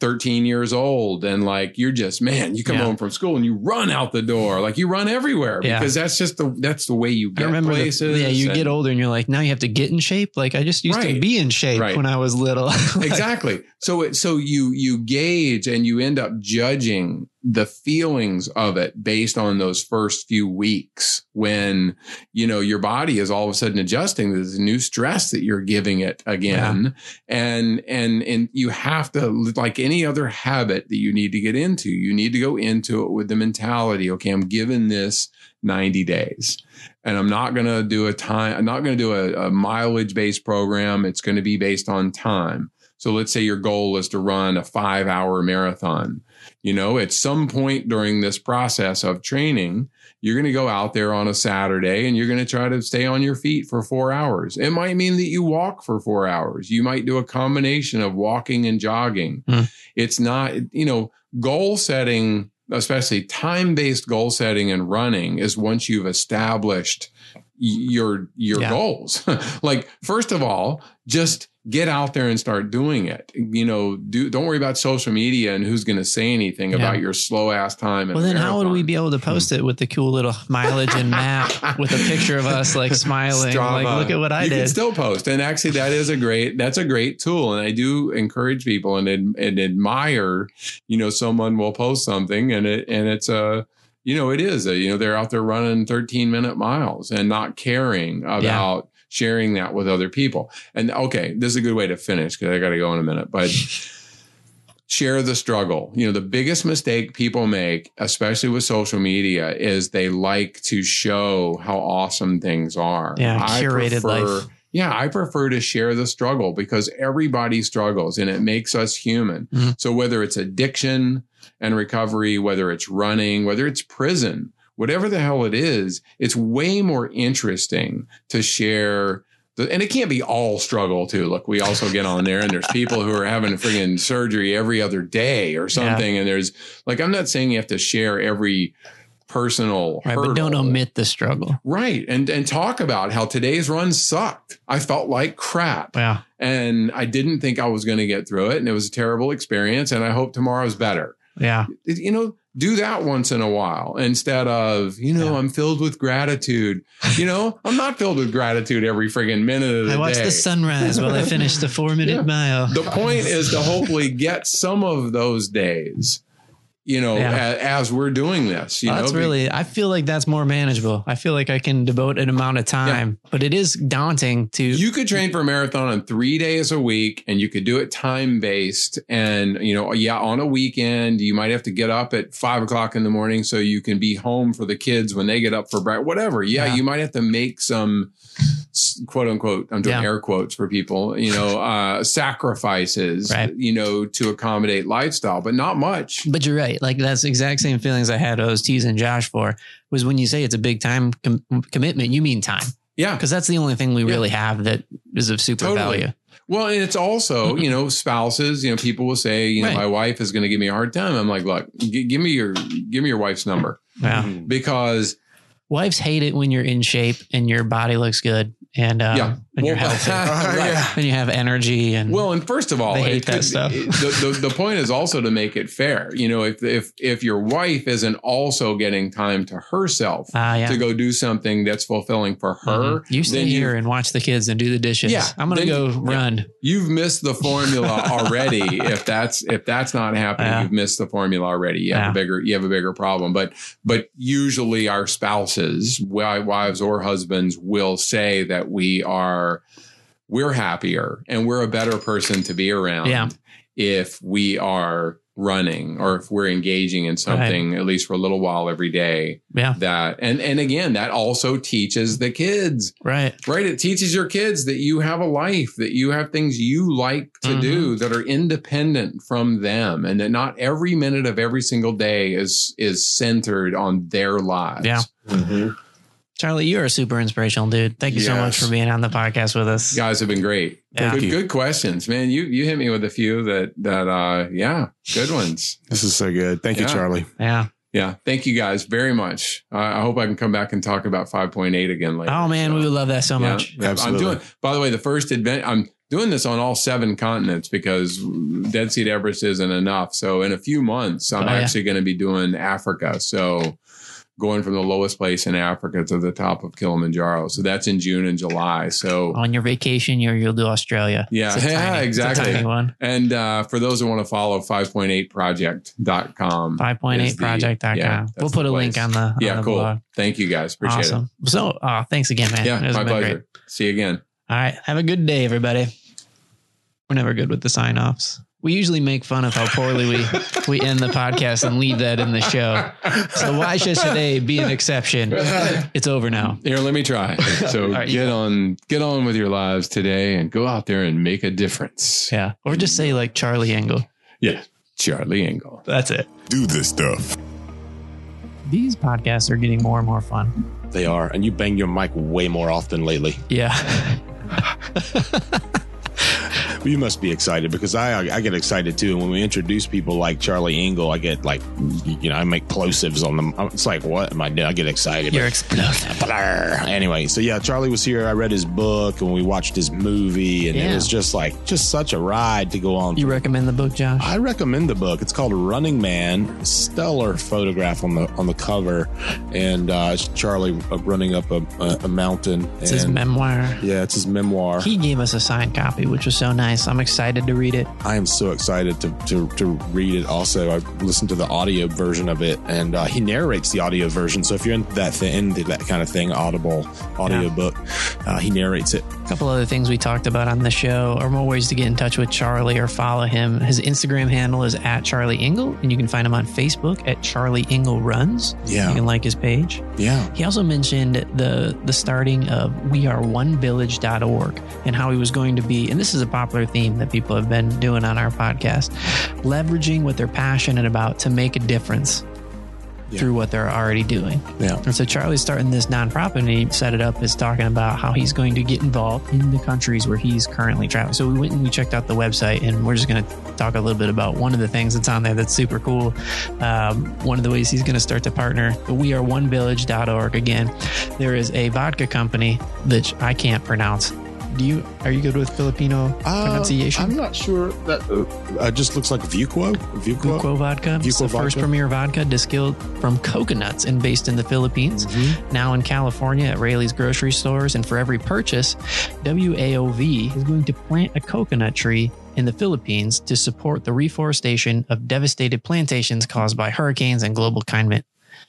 13 years old and like you're just man you come Yeah. home from school and you run out the door like you run everywhere Yeah. because that's just the that's the way you I get remember, the- yeah, you and- get older and you're like, now you have to get in shape. Like I just used to be in shape Right. when I was little. Like, exactly so it so you you gauge and you end up judging the feelings of it based on those first few weeks when you know your body is all of a sudden adjusting to this new stress that you're giving it again. And and and you have to like any other habit that you need to get into you need to go into it with the mentality okay i'm given this 90 days and i'm not going to do a time i'm not going to do a, a mileage based program. It's going to be based on time. So let's say your goal is to run a five hour marathon. You know, at some point during this process of training, you're going to go out there on a Saturday and you're going to try to stay on your feet for four hours. It might mean that you walk for four hours. You might do a combination of walking and jogging. Hmm. It's not, you know, goal setting, especially time based goal setting and running is once you've established your your Yeah. goals. like first of all, just get out there and start doing it. You know, do don't worry about social media and who's going to say anything Yeah. about your slow ass time. and well, then how would we be able to post hmm. it with the cool little mileage and map with a picture of us like smiling? Strava. Like, look at what I you did. can still post, and actually, that is a great that's a great tool, and I do encourage people and, and admire. You know, someone will post something, and it and it's a you know it is a you know they're out there running 13 minute miles and not caring about sharing that with other people. And okay, this is a good way to finish because I got to go in a minute, but. Share the struggle. You know, the biggest mistake people make, especially with social media, is they like to show how awesome things are. Yeah, I curated life. Yeah, I prefer to share the struggle because everybody struggles and it makes us human. Mhm. So whether it's addiction and recovery, whether it's running, whether it's prison, whatever the hell it is, it's way more interesting to share. The, and it can't be all struggle too. Look, we also get on there and there's people who are having friggin' surgery every other day or something. And there's like, I'm not saying you have to share every personal right, but don't omit the struggle. Right. And and talk about how today's run sucked. I felt like crap. Yeah. And I didn't think I was going to get through it. And it was a terrible experience. And I hope tomorrow's better. Yeah. You know, do that once in a while instead of, you know, Yeah. I'm filled with gratitude. You know, I'm not filled with gratitude every friggin' minute of the day. I watched day. the sunrise while I finished the four minute Yeah. mile. the point is to hopefully get some of those days, you know, Yeah. a- as we're doing this. You Well, that's know, really, I feel like that's more manageable. I feel like I can devote an amount of time, but it is daunting to, You could train for a marathon on three days a week and you could do it time based. And, you know, yeah, on a weekend, you might have to get up at five o'clock in the morning so you can be home for the kids when they get up for breakfast, whatever. Yeah, Yeah. you might have to make some quote unquote, I'm doing Yeah. air quotes for people, you know, uh, sacrifices, Right. you know, to accommodate lifestyle, but not much. but you're right. Like that's the exact same feelings I had. I was teasing Josh for was when you say it's a big time com- commitment, you mean time Yeah. because that's the only thing we Yeah. really have that is of super Totally. value. Well, and it's also, you know, spouses, you know, people will say, you know, Right. my wife is going to give me a hard time. I'm like, look, g- give me your, give me your wife's number Yeah. because Wives hate it when you're in shape and your body looks good and, um, Yeah. And you're Well, healthy right. and you have energy and Well, and first of all, They hate it that stuff. it- the, the, the point is also to make it fair. You know, if if if your wife isn't also getting time to herself Ah, yeah. to go do something that's fulfilling for her, Mhm. You stay here and watch the kids and do the dishes. Yeah, I'm gonna go you- yeah. run. you've missed the formula already. if that's if that's not happening, Yeah. you've missed the formula already. You have Yeah. a bigger you have a bigger problem. But but usually our spouses, wives or husbands, will say that we are we're happier and we're a better person to be around Yeah. if we are running or if we're engaging in something at least for a little while every day Yeah. that and and again that also teaches the kids Right. right it teaches your kids that you have a life that you have things you like to Mm-hmm. do that are independent from them and that not every minute of every single day is is centered on their lives Yeah. Mhm. Charlie, you're a super inspirational dude. Thank you so much for being on the podcast with us. You guys have been great Yeah. good, you. good questions man you you hit me with a few that that uh yeah good ones This is so good. Thank you, Charlie. Yeah. yeah thank you guys very much uh, i hope i can come back and talk about 5.8 again later Oh man, So, we would love that so yeah, much. yeah, i'm Absolutely. doing by the way the first advent i'm doing this on all seven continents because Dead Sea to Everest isn't enough. So in a few months, I'm Oh, yeah. actually going to be doing Africa. So going from the lowest place in Africa to the top of Kilimanjaro. So that's in June and July. So On your vacation, you'll you'll do Australia. Yeah, yeah, tiny- exactly. and uh, for those who want to follow 5.8project.com. Five point is eight the- project.com. yeah, we'll put a link on the on Yeah, the cool. blog. Thank you guys. Appreciate it. Awesome. So, uh, thanks again, man. Yeah, my pleasure. great. See you again. All right. Have a good day, everybody. We're never good with the sign offs. We usually make fun of how poorly we, we end the podcast and leave that in the show. So why should today be an exception? It's over now. Here, let me try. So right, you get on, get on with your lives today, and go out there and make a difference. Yeah. Or just say like Charlie Engle. Yeah, Charlie Engle. That's it. Do the stuff. These podcasts are getting more and more fun. They are, and you bang your mic way more often lately. Yeah. You must be excited because I I get excited too. And when we introduce people like Charlie Engle, I get like, you know, I make plosives on them. It's like, what am I doing? I get excited. You're explosive. Anyway, so yeah, Charlie was here. I read his book and we watched his movie, and it was just like just such a ride to go on. You recommend the book, Josh? I recommend the book. It's called Running Man. Stellar photograph on the on the cover, and uh, it's Charlie uh, running up a, a, a mountain. It's his memoir. Yeah, it's his memoir. He gave us a signed copy, which was so nice. I'm excited to read it. I am so excited to, to, to read it. Also, I listened to the audio version of it, and uh, he narrates the audio version. So if you're into that thing, into that kind of thing, Audible audio Yeah. book, uh, he narrates it. A couple other things we talked about on the show are more ways to get in touch with Charlie or follow him. His Instagram handle is at Charlie Engle, and you can find him on Facebook at Charlie Engle Runs. Yeah. You can like his page. yeah. He also mentioned the the starting of weareonevillage.org and how he was going to be, and this is a popular theme that people have been doing on our podcast, leveraging what they're passionate about to make a difference Yeah. through what they're already doing. Yeah. And so Charlie's starting this nonprofit and he set it up as talking about how he's going to get involved in the countries where he's currently traveling. So we went and we checked out the website and we're just going to talk a little bit about one of the things that's on there that's super cool. Um, one of the ways he's going to start to partner, we are onevillage.org. Again, there is a vodka company that I can't pronounce. Do you, are you good with Filipino pronunciation? Uh, I'm not sure that uh, it just looks like Vuquo. Vuquo. Vuquo vodka. It's Vuquo the first premier vodka distilled from coconuts and based in the Philippines. Mm-hmm. Now in California at Raley's grocery stores. And for every purchase, WAOV is going to plant a coconut tree in the Philippines to support the reforestation of devastated plantations caused by hurricanes and global climate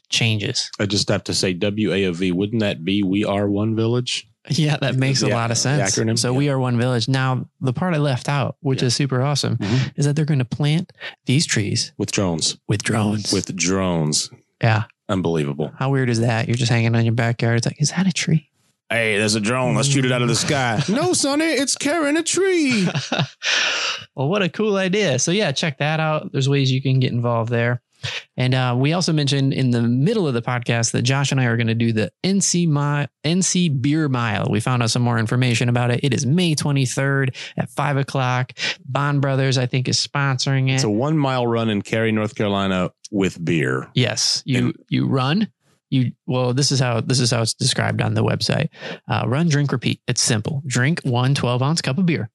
changes. I just have to say WAOV. Wouldn't that be We Are One Village? Yeah, that makes a Yeah, lot of sense. acronym, so yeah. we are one village. Now, the part I left out, which Yeah. is super awesome, Mhm. is that they're going to plant these trees With drones. with drones. With drones. yeah. Unbelievable. How weird is that? You're just hanging on your backyard. It's like, is that a tree? Hey, there's a drone. Let's shoot it out of the sky. no, Sonny, it's carrying a tree. well, what a cool idea. So, yeah, check that out. There's ways you can get involved there. And uh, we also mentioned in the middle of the podcast that Josh and I are going to do the NC, Mi- NC Beer Mile. We found out some more information about it. It is May 23rd at 5 o'clock. Bond Brothers, I think, is sponsoring it. It's a one mile run in Cary, North Carolina with beer. Yes, you And- you run. You well, this is how this is how it's described on the website. Uh, run, drink, repeat. It's simple. Drink one 12 ounce cup of beer,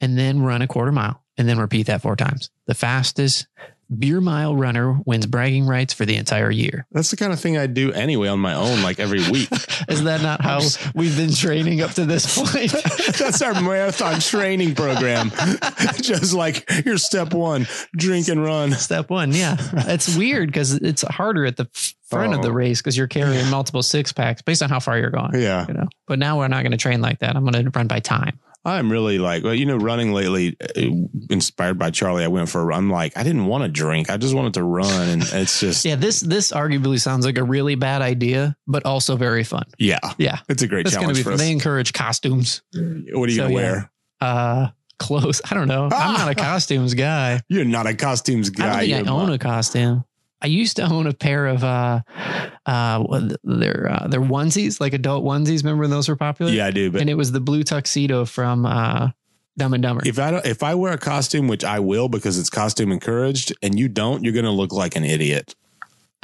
and then run a quarter mile, and then repeat that four times. The fastest beer mile runner wins bragging rights for the entire year. That's the kind of thing I do anyway on my own, like every week. Is that not how we've been training up to this point? That's our marathon training program. Just like here's step one, drink and run. Step one, yeah. It's weird because it's harder at the front of the Oh. race because you're carrying multiple six packs based on how far you're going. Yeah. You know, but now we're not going to train like that. I'm going to run by time. I'm really like, well, you know, running lately, uh, inspired by Charlie, I went for a run. I'm like, I didn't want to drink. I just wanted to run. And it's just, Yeah, this this arguably sounds like a really bad idea, but also very fun. yeah, Yeah, it's a great to challenge be. for us. They encourage costumes, What are you so, going to yeah. wear? uh, clothes. I don't know. I'm not a costumes guy. You're not a costumes I don't guy. think I own not- a costume. I used to own a pair of uh, uh, their uh, their onesies, like adult onesies. Remember when those were popular? Yeah, I do. But and it was the blue tuxedo from uh, Dumb and Dumber. if I don't, if I wear a costume, which I will because it's costume encouraged, and you don't, you're going to look like an idiot.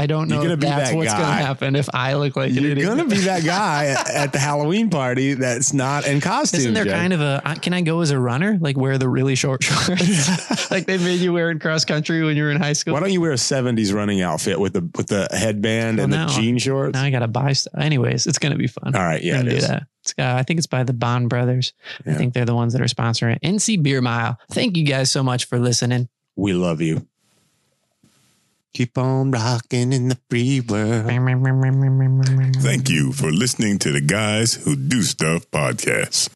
I don't know if that's that what's going to happen if I look like You're idiot. gonna be that guy at the Halloween party that's not in costume. Isn't there Jay. kind of a? uh, Can I go as a runner? Like wear the really short shorts, like they made you wear in cross country when you were in high school. Why don't you wear a '70s running outfit with the with the headband Well, and now- the jean shorts? Now I got to buy stuff. Anyways, it's going to be fun. All right, yeah, it do is. that. It's, uh, I think it's by the Bond Brothers. I think they're the ones that are sponsoring it. NC Beer Mile. Thank you guys so much for listening. We love you. Keep on rocking in the free world. Thank you for listening to the Guys Who Do Stuff podcast.